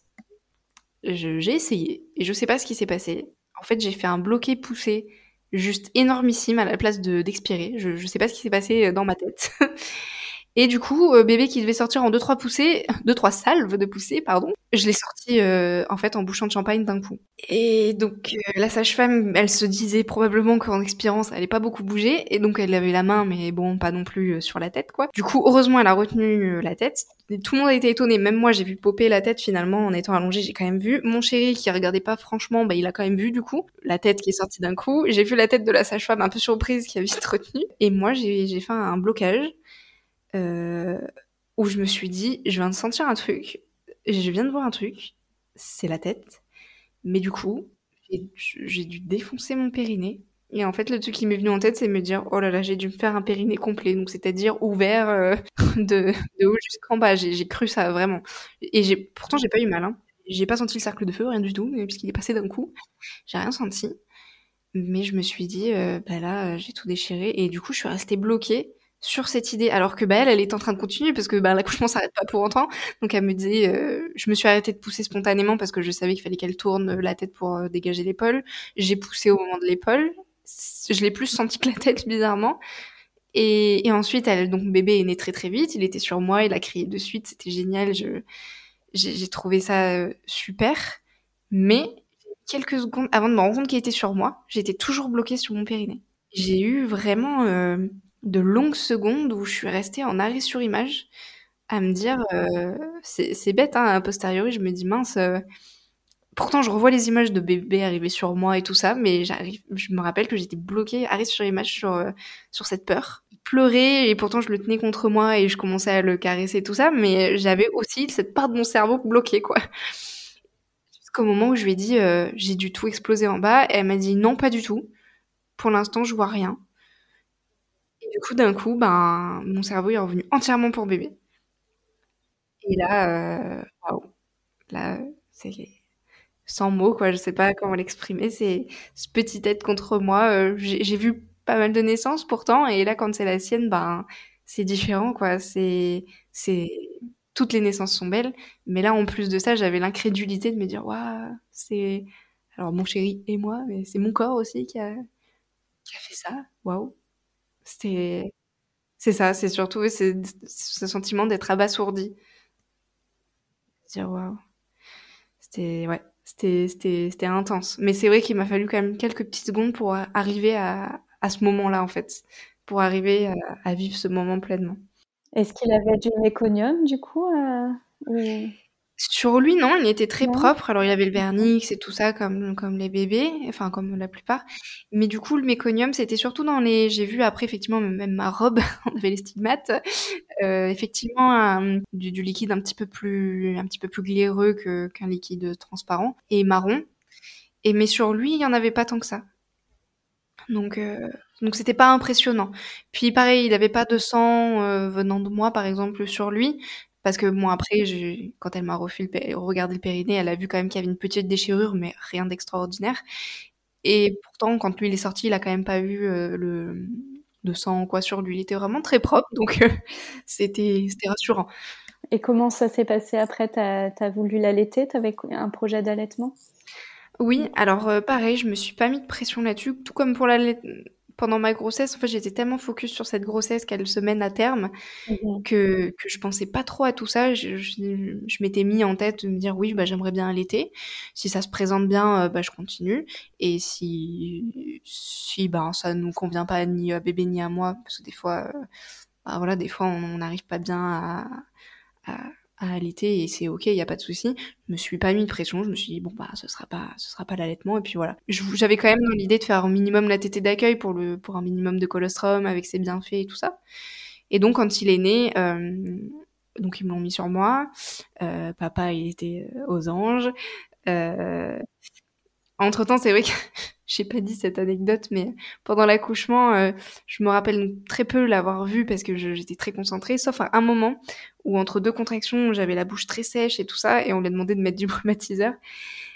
j'ai essayé, et je sais pas ce qui s'est passé. En fait, j'ai fait un bloqué poussé, juste énormissime à la place d'expirer. je, je sais pas ce qui s'est passé dans ma tête. (laughs) Et du coup, euh, bébé qui devait sortir en 2-3 poussées, (laughs) 2-3 salves de poussées, pardon, je l'ai sorti euh, en fait en bouchant de champagne d'un coup. Et donc euh, la sage-femme, elle se disait probablement qu'en expirant, ça allait pas beaucoup bouger, et donc elle avait la main, mais bon, pas non plus sur la tête, quoi. Du coup, heureusement, elle a retenu la tête. Tout le monde a été étonné, même moi, j'ai vu popper la tête finalement en étant allongée, j'ai quand même vu. Mon chéri qui regardait pas franchement, bah il a quand même vu du coup la tête qui est sortie d'un coup. J'ai vu la tête de la sage-femme un peu surprise qui a vite retenu, et moi j'ai fait un blocage. Euh, où je me suis dit, je viens de sentir un truc, je viens de voir un truc, c'est la tête, mais du coup, j'ai dû défoncer mon périnée. Et en fait, le truc qui m'est venu en tête, c'est me dire, oh là là, j'ai dû me faire un périnée complet, donc c'est-à-dire ouvert euh, (laughs) de, haut jusqu'en bas. J'ai cru ça vraiment. Et pourtant, j'ai pas eu mal. Hein. J'ai pas senti le cercle de feu, rien du tout, puisqu'il est passé d'un coup. J'ai rien senti. Mais je me suis dit, euh, bah là, j'ai tout déchiré. Et du coup, je suis restée bloquée sur cette idée, alors que bah, elle, elle est en train de continuer parce que bah, l'accouchement s'arrête pas pour autant. Donc elle me disait, euh, je me suis arrêtée de pousser spontanément parce que je savais qu'il fallait qu'elle tourne la tête pour euh, dégager l'épaule. J'ai poussé au moment de l'épaule je l'ai plus senti que la tête (laughs) bizarrement. Et, et, ensuite, elle, donc bébé est né très très vite. Il était sur moi, il a crié de suite, c'était génial. Je, j'ai trouvé ça euh, super. Mais quelques secondes avant de me rendre compte qu'il était sur moi, j'étais toujours bloquée sur mon périnée. J'ai eu vraiment euh, de longues secondes où je suis restée en arrêt sur image à me dire, euh, c'est bête, hein, a posteriori, je me dis mince. Euh, pourtant, je revois les images de bébé arriver sur moi et tout ça, mais je me rappelle que j'étais bloquée, arrêt sur image sur sur cette peur. Il pleurait et pourtant je le tenais contre moi et je commençais à le caresser et tout ça, mais j'avais aussi cette part de mon cerveau bloquée quoi au moment où je lui ai dit euh, j'ai du tout explosé en bas, elle m'a dit non, pas du tout. Pour l'instant, je vois rien. Du coup, d'un coup, ben, mon cerveau est revenu entièrement pour bébé. Et là, euh, waouh, là, c'est sans mots, quoi. Je sais pas comment l'exprimer. C'est ce petit tête contre moi. Euh, j'ai vu pas mal de naissances pourtant, et là, quand c'est la sienne, ben, c'est différent, quoi. C'est, toutes les naissances sont belles. Mais là, en plus de ça, j'avais l'incrédulité de me dire, waouh, c'est. Alors, mon chéri et moi, mais c'est mon corps aussi qui a, qui a fait ça. Waouh. C'était. C'est ça, c'est surtout ce sentiment d'être abasourdi. Dire, waouh. C'était. Ouais. C'était intense. Mais c'est vrai qu'il m'a fallu quand même quelques petites secondes pour arriver à, à ce moment-là, en fait. Pour arriver à vivre ce moment pleinement. Est-ce qu'il avait du méconium, du coup euh, Sur lui, non, il était très propre. Alors, il avait le vernix et tout ça, comme, comme les bébés, enfin, comme la plupart. Mais du coup, le méconium, c'était surtout dans les. J'ai vu après, effectivement, même ma robe, (laughs) on avait les stigmates. Euh, effectivement, du, liquide un petit peu plus, un petit peu plus glaireux qu'un liquide transparent et marron. Et mais sur lui, il n'y en avait pas tant que ça. Donc, euh, donc c'était pas impressionnant. Puis pareil, il avait pas de sang euh, venant de moi, par exemple, sur lui. Parce que bon, après, quand elle m'a regardé le périnée, elle a vu quand même qu'il y avait une petite déchirure, mais rien d'extraordinaire. Et pourtant, quand lui il est sorti, il a quand même pas eu euh, le de sang quoi sur lui. Il était vraiment très propre, donc (laughs) c'était rassurant. Et comment ça s'est passé après? T'as as voulu l'allaiter? T'avais un projet d'allaitement? Oui, alors pareil, je me suis pas mis de pression là-dessus, tout comme pour l'allaitement pendant ma grossesse, en fait, j'étais tellement focus sur cette grossesse qu'elle se mène à terme mmh que, que je pensais pas trop à tout ça. Je, je, m'étais mis en tête de me dire oui, bah, j'aimerais bien allaiter. Si ça se présente bien, euh, bah, je continue. Et si, si bah, ça nous convient pas ni à bébé ni à moi, parce que des fois, euh, bah, voilà, des fois, on n'arrive pas bien à, à à et c'est ok, il y a pas de souci. Je me suis pas mis de pression, je me suis dit bon bah ce sera pas ce sera pas l'allaitement et puis voilà. J'avais quand même l'idée de faire au minimum la tétée d'accueil pour le pour un minimum de colostrum avec ses bienfaits et tout ça. Et donc quand il est né, euh, donc ils me l'ont mis sur moi. Euh, papa il était euh, aux anges. Euh, entre temps c'est vrai que (laughs) j'ai pas dit cette anecdote, mais pendant l'accouchement, euh, je me rappelle très peu l'avoir vu parce que j'étais très concentrée, sauf à un moment où entre deux contractions, j'avais la bouche très sèche et tout ça, et on lui a demandé de mettre du (laughs) brumatiseur,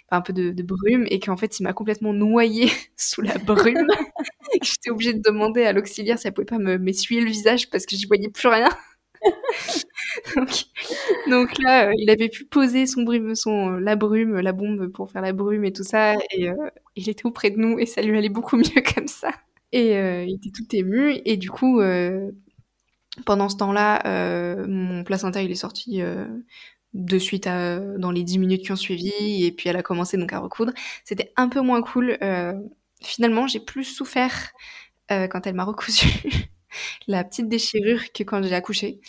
enfin, un peu de, brume, et qu'en fait, il m'a complètement noyée (laughs) sous la brume. (laughs) J'étais obligée de demander à l'auxiliaire si elle pouvait pas m'essuyer le visage parce que j'y voyais plus rien. donc, là, euh, il avait pu poser son brume, son la brume, la bombe pour faire la brume et tout ça, et euh, il était auprès de nous et ça lui allait beaucoup mieux comme ça. Et euh, il était tout ému et du coup, pendant ce temps-là, mon placenta il est sorti de suite dans les 10 minutes qui ont suivi et puis elle a commencé donc à recoudre. C'était un peu moins cool. finalement, j'ai plus souffert quand elle m'a recousu (laughs) la petite déchirure que quand j'ai accouché.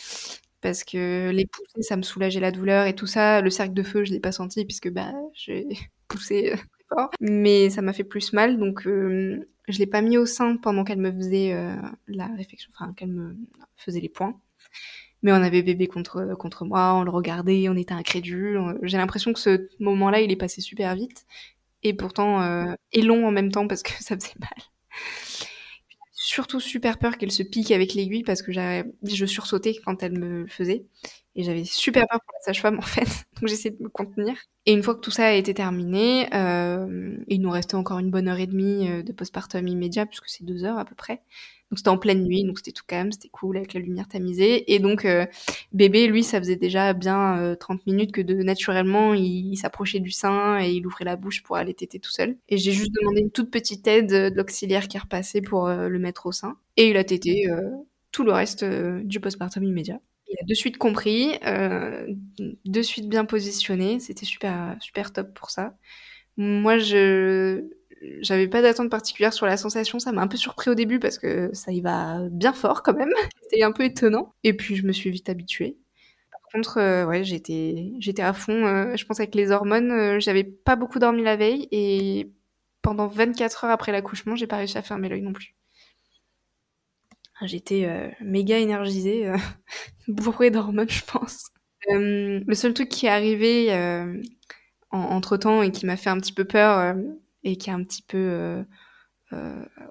Parce que les poussées, ça me soulageait la douleur et tout ça. Le cercle de feu, je l'ai pas senti puisque bah, j'ai (laughs) poussé fort. Mais ça m'a fait plus mal, donc euh, je l'ai pas mis au sein pendant qu'elle me faisait euh, la réflexion, enfin qu'elle me faisait les points. Mais on avait bébé contre, contre moi, on le regardait, on était incrédule. J'ai l'impression que ce moment-là, il est passé super vite. Et pourtant, euh, et long en même temps parce que (laughs) ça faisait mal surtout super peur qu'elle se pique avec l'aiguille parce que je sursautais quand elle me faisait. Et j'avais super peur pour la sage-femme en fait, (laughs) donc j'essayais de me contenir. Et une fois que tout ça a été terminé, euh, il nous restait encore une bonne heure et demie euh, de postpartum immédiat, puisque c'est deux heures à peu près. Donc c'était en pleine nuit, donc c'était tout calme, c'était cool avec la lumière tamisée. Et donc euh, bébé, lui, ça faisait déjà bien 30 minutes que naturellement, il, s'approchait du sein et il ouvrait la bouche pour aller téter tout seul. Et j'ai juste demandé une toute petite aide de l'auxiliaire qui est repassé pour le mettre au sein. Et il a tété tout le reste du postpartum immédiat. De suite compris, euh, de suite bien positionné. C'était super, super top pour ça. Moi, je j'avais pas d'attente particulière sur la sensation. Ça m'a un peu surpris au début parce que ça y va bien fort quand même. (laughs) C'était un peu étonnant. Et puis, je me suis vite habituée. Par contre, euh, ouais, j'étais, j'étais à fond. Euh, je pense avec les hormones, j'avais pas beaucoup dormi la veille et pendant 24 heures après l'accouchement, j'ai pas réussi à fermer l'œil non plus. J'étais euh, méga énergisée, euh, (laughs) bourrée d'hormones, je pense. Euh, le seul truc qui est arrivé entre temps et qui m'a fait un petit peu peur et qui a un petit peu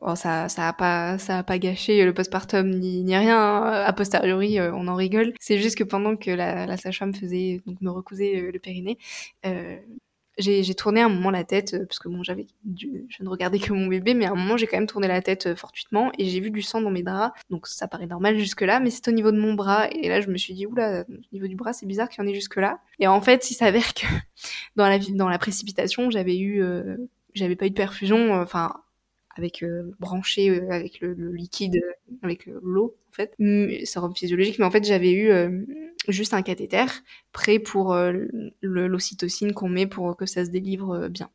oh, ça ça a pas ça a pas gâché le postpartum ni, ni rien hein. a posteriori on en rigole c'est juste que pendant que la, la sage-femme faisait donc me recousait le périnée j'ai tourné un moment la tête, euh, parce que bon, j'avais, je ne regardais que mon bébé, mais à un moment, j'ai quand même tourné la tête euh, fortuitement et j'ai vu du sang dans mes draps. Donc ça paraît normal jusque-là, mais c'est au niveau de mon bras. Et là, je me suis dit, oula, au niveau du bras, c'est bizarre qu'il y en ait jusque-là. Et en fait, il s'avère que (laughs) dans la, dans la précipitation, j'avais eu, euh, j'avais pas eu de perfusion, enfin, avec branché avec le, liquide, avec l'eau en fait. C'est physiologique, mais en fait j'avais eu juste un cathéter prêt pour euh, l'ocytocine qu'on met pour que ça se délivre euh, bien.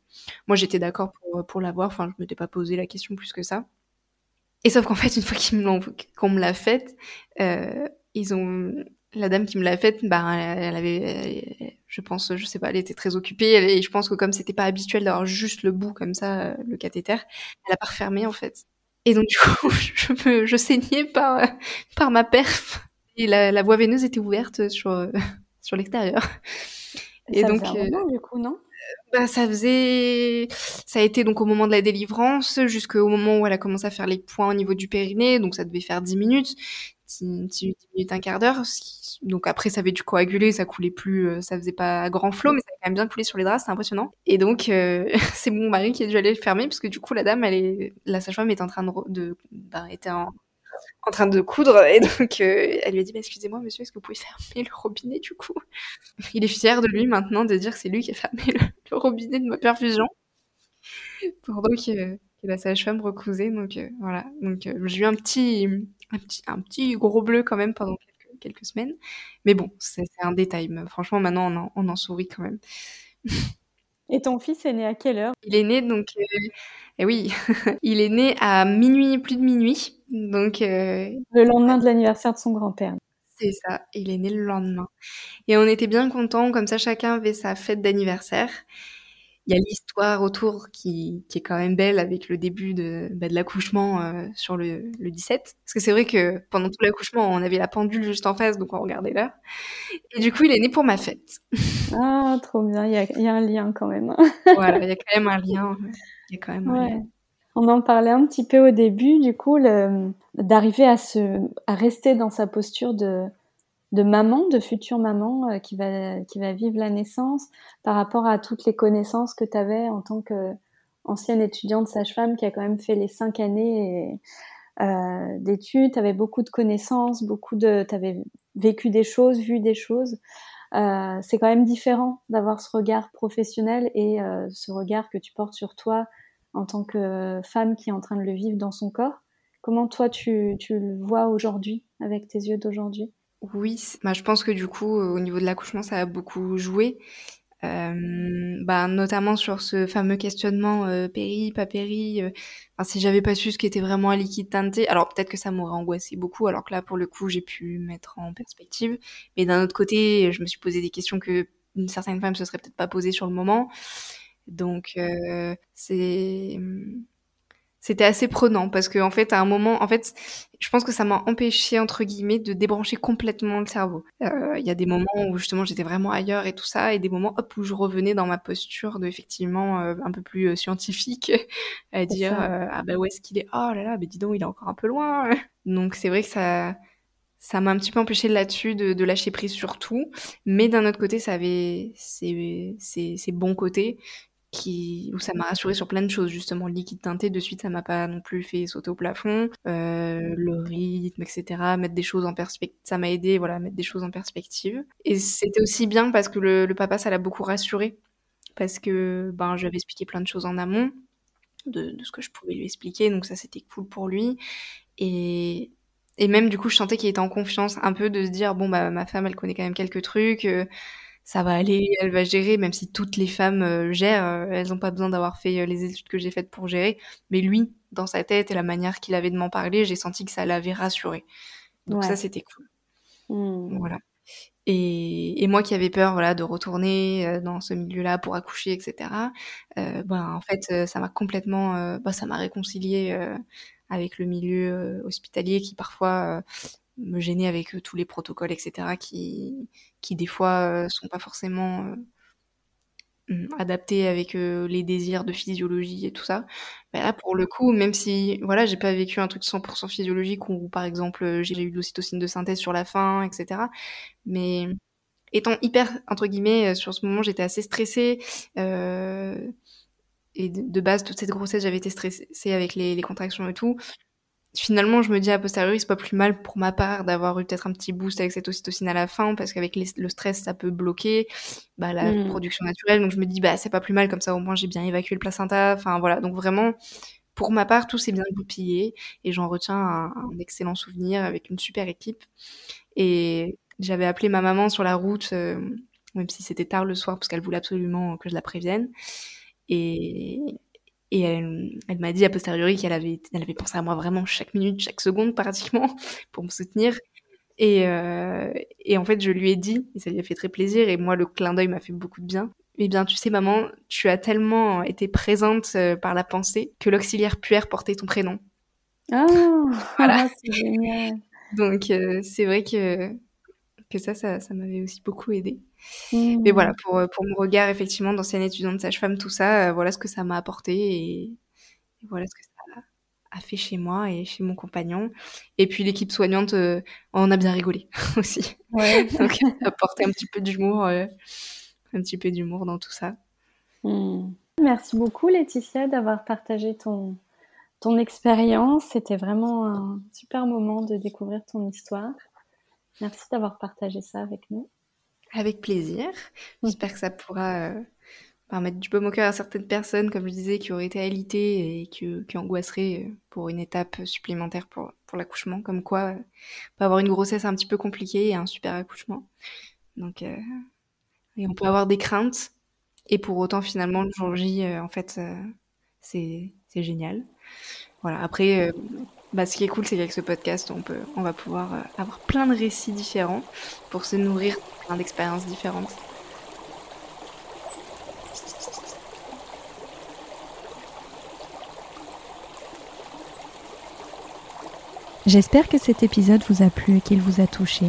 Moi, j'étais d'accord pour, pour l'avoir, enfin, je m'étais pas posé la question plus que ça. Et sauf qu'en fait, une fois qu'on me l'a faite, euh, ils ont la dame qui me l'a faite, bah, elle, avait, je pense, je sais pas, elle était très occupée et je pense que comme c'était pas habituel d'avoir juste le bout comme ça, le cathéter, elle a pas refermé en fait. Et donc du coup, (laughs) je, me, je saignais par par ma perf et la, voie veineuse était ouverte sur, euh, (laughs) sur l'extérieur. Et ça donc, faisait un euh, du coup, non? bah, ça faisait, ça a été donc au moment de la délivrance jusqu'au moment où elle a commencé à faire les points au niveau du périnée, donc ça devait faire 10 minutes, 10, minutes, un quart d'heure. Donc après, ça avait dû coaguler, ça coulait plus, euh, ça faisait pas grand flot, mais ça avait quand même bien coulé sur les draps, c'était impressionnant. Et donc, (laughs) c'est mon mari qui a dû aller le fermer, parce que du coup, la dame, elle est, la sage-femme est en train de, de bah, était en, en train de coudre et donc euh, elle lui a dit excusez-moi monsieur est-ce que vous pouvez fermer le robinet du coup? Il est fier de lui maintenant de dire que c'est lui qui a fermé le, robinet de ma perfusion pendant que, que la sage-femme recousait donc euh, voilà donc euh, j'ai eu un petit, un petit un petit gros bleu quand même pendant quelques, quelques semaines mais bon c'est un détail franchement maintenant on en, on en sourit quand même et ton fils est né à quelle heure? Il est né donc et eh oui, (laughs) il est né à minuit, plus de minuit. Donc, euh, le lendemain de l'anniversaire de son grand-père. C'est ça, il est né le lendemain. Et on était bien contents, comme ça chacun avait sa fête d'anniversaire. Il y a l'histoire autour qui, qui, est quand même belle avec le début de, bah, de l'accouchement euh, sur le, le 17. Parce que c'est vrai que pendant tout l'accouchement, on avait la pendule juste en face, donc on regardait l'heure. Et du coup, il est né pour ma fête. Ah, trop bien, il y a, il y a un lien quand même. (laughs) voilà, il y a quand même un lien. Il y a quand même On en parlait un petit peu au début, du coup, d'arriver à, se, à rester dans sa posture de, de maman, de future maman euh, qui, va, qui va vivre la naissance par rapport à toutes les connaissances que tu avais en tant qu'ancienne étudiante sage-femme qui a quand même fait les cinq années euh, d'études. Tu avais beaucoup de connaissances, beaucoup de, tu avais vécu des choses, vu des choses. Euh, c'est quand même différent d'avoir ce regard professionnel et ce regard que tu portes sur toi en tant que femme qui est en train de le vivre dans son corps. Comment toi tu, tu le vois aujourd'hui avec tes yeux d'aujourd'hui? Oui, bah, je pense que du coup au niveau de l'accouchement ça a beaucoup joué. Euh, bah, notamment sur ce fameux questionnement euh, péri, pas péri. Euh, si j'avais pas su ce qui était vraiment un liquide teinté, alors peut-être que ça m'aurait angoissé beaucoup, alors que là, pour le coup, j'ai pu mettre en perspective. Mais d'un autre côté, je me suis posé des questions que une certaine femme se serait peut-être pas posées sur le moment. Donc, euh, c'est c'était assez prenant parce que en fait à un moment en fait je pense que ça m'a empêché entre guillemets de débrancher complètement le cerveau. Euh, il y a des moments où justement j'étais vraiment ailleurs et tout ça et des moments hop où je revenais dans ma posture de effectivement euh, un peu plus euh, scientifique à dire ah bah où est-ce qu'il est? Oh là là mais dis donc il est encore un peu loin donc c'est vrai que ça ça m'a un petit peu empêché là-dessus de, lâcher prise sur tout. Mais d'un autre côté, ça avait ses, bons côtés qui, où ça m'a rassuré sur plein de choses. Justement, le liquide teinté, de suite, ça m'a pas non plus fait sauter au plafond. Euh, le rythme, etc. Mettre des choses en perspective, ça m'a aidé, voilà, mettre des choses en perspective. Et c'était aussi bien parce que le, papa, ça l'a beaucoup rassuré. Parce que ben, j'avais expliqué plein de choses en amont de, ce que je pouvais lui expliquer. Donc ça, c'était cool pour lui. Et, et même du coup, je sentais qu'il était en confiance un peu de se dire bon bah ma femme, elle connaît quand même quelques trucs, euh, ça va aller, elle va gérer. Même si toutes les femmes euh, gèrent, euh, elles n'ont pas besoin d'avoir fait les études que j'ai faites pour gérer. Mais lui, dans sa tête et la manière qu'il avait de m'en parler, j'ai senti que ça l'avait rassuré. Donc ça, c'était cool. Mmh. Voilà. Et, et, moi qui avais peur voilà de retourner dans ce milieu-là pour accoucher etc euh, ben en fait ça m'a complètement bah, ça m'a réconcilié avec le milieu euh, hospitalier qui parfois euh, me gênait avec euh, tous les protocoles, etc., qui, qui des fois sont pas forcément mm, adaptés avec les désirs de physiologie et tout ça. Mais là, pour le coup, même si voilà, j'ai pas vécu un truc 100% physiologique où, par exemple, j'ai eu de l'ocytocine de synthèse sur la fin, etc. Mais étant hyper entre guillemets sur ce moment, j'étais assez stressée. Euh, et de, base, toute cette grossesse, j'avais été stressée avec les, contractions et tout. Finalement, je me dis à posteriori, c'est pas plus mal pour ma part d'avoir eu peut-être un petit boost avec cette ocytocine à la fin, parce qu'avec le stress, ça peut bloquer bah, la mmh. production naturelle. Donc je me dis, bah c'est pas plus mal, comme ça au moins j'ai bien évacué le placenta. Enfin voilà, donc vraiment, pour ma part, tout s'est bien goupillé et j'en retiens un, excellent souvenir avec une super équipe. Et j'avais appelé ma maman sur la route, euh, même si c'était tard le soir, parce qu'elle voulait absolument que je la prévienne. Et, et elle, elle m'a dit a posteriori qu'elle avait, elle avait pensé à moi vraiment chaque minute, chaque seconde pratiquement (laughs) pour me soutenir. Et, euh, et en fait, je lui ai dit, et ça lui a fait très plaisir, et moi, le clin d'œil m'a fait beaucoup de bien. Eh bien, tu sais, maman, tu as tellement été présente euh, par la pensée que l'auxiliaire puère portait ton prénom. Ah, (laughs) voilà. c'est génial. Donc, euh, c'est vrai que, que ça, ça, ça m'avait aussi beaucoup aidé. Mais voilà, mmh. pour, pour mon regard, effectivement, d'ancienne étudiante sage-femme, tout ça, euh, voilà ce que ça m'a apporté et, voilà ce que ça a fait chez moi et chez mon compagnon. Et puis l'équipe soignante, euh, on a bien rigolé (laughs) aussi. Ouais. (laughs) Donc, ça a apporté un petit peu d'humour, euh, un petit peu d'humour dans tout ça. Mmh. Merci beaucoup, Laetitia, d'avoir partagé ton, ton expérience. C'était vraiment un super moment de découvrir ton histoire. Merci d'avoir partagé ça avec nous. Avec plaisir. J'espère que ça pourra euh, permettre du baume au cœur à certaines personnes, comme je disais, qui auraient été alitées et qui, qui angoisseraient euh, pour une étape supplémentaire pour, pour l'accouchement. Comme quoi, euh, peut avoir une grossesse un petit peu compliquée et un super accouchement. Donc, et on peut avoir des craintes. Et pour autant, finalement, le jour J, en fait, c'est génial. Voilà. Après, bah, ce qui est cool, c'est qu'avec ce podcast, on, peut, on va pouvoir euh, avoir plein de récits différents pour se nourrir plein d'expériences différentes. J'espère que cet épisode vous a plu et qu'il vous a touché.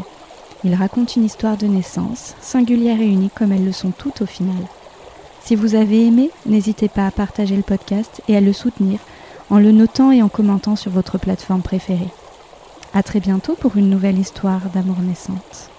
Il raconte une histoire de naissance, singulière et unique comme elles le sont toutes au final. Si vous avez aimé, n'hésitez pas à partager le podcast et à le soutenir en le notant et en commentant sur votre plateforme préférée. À très bientôt pour une nouvelle histoire d'amour naissante.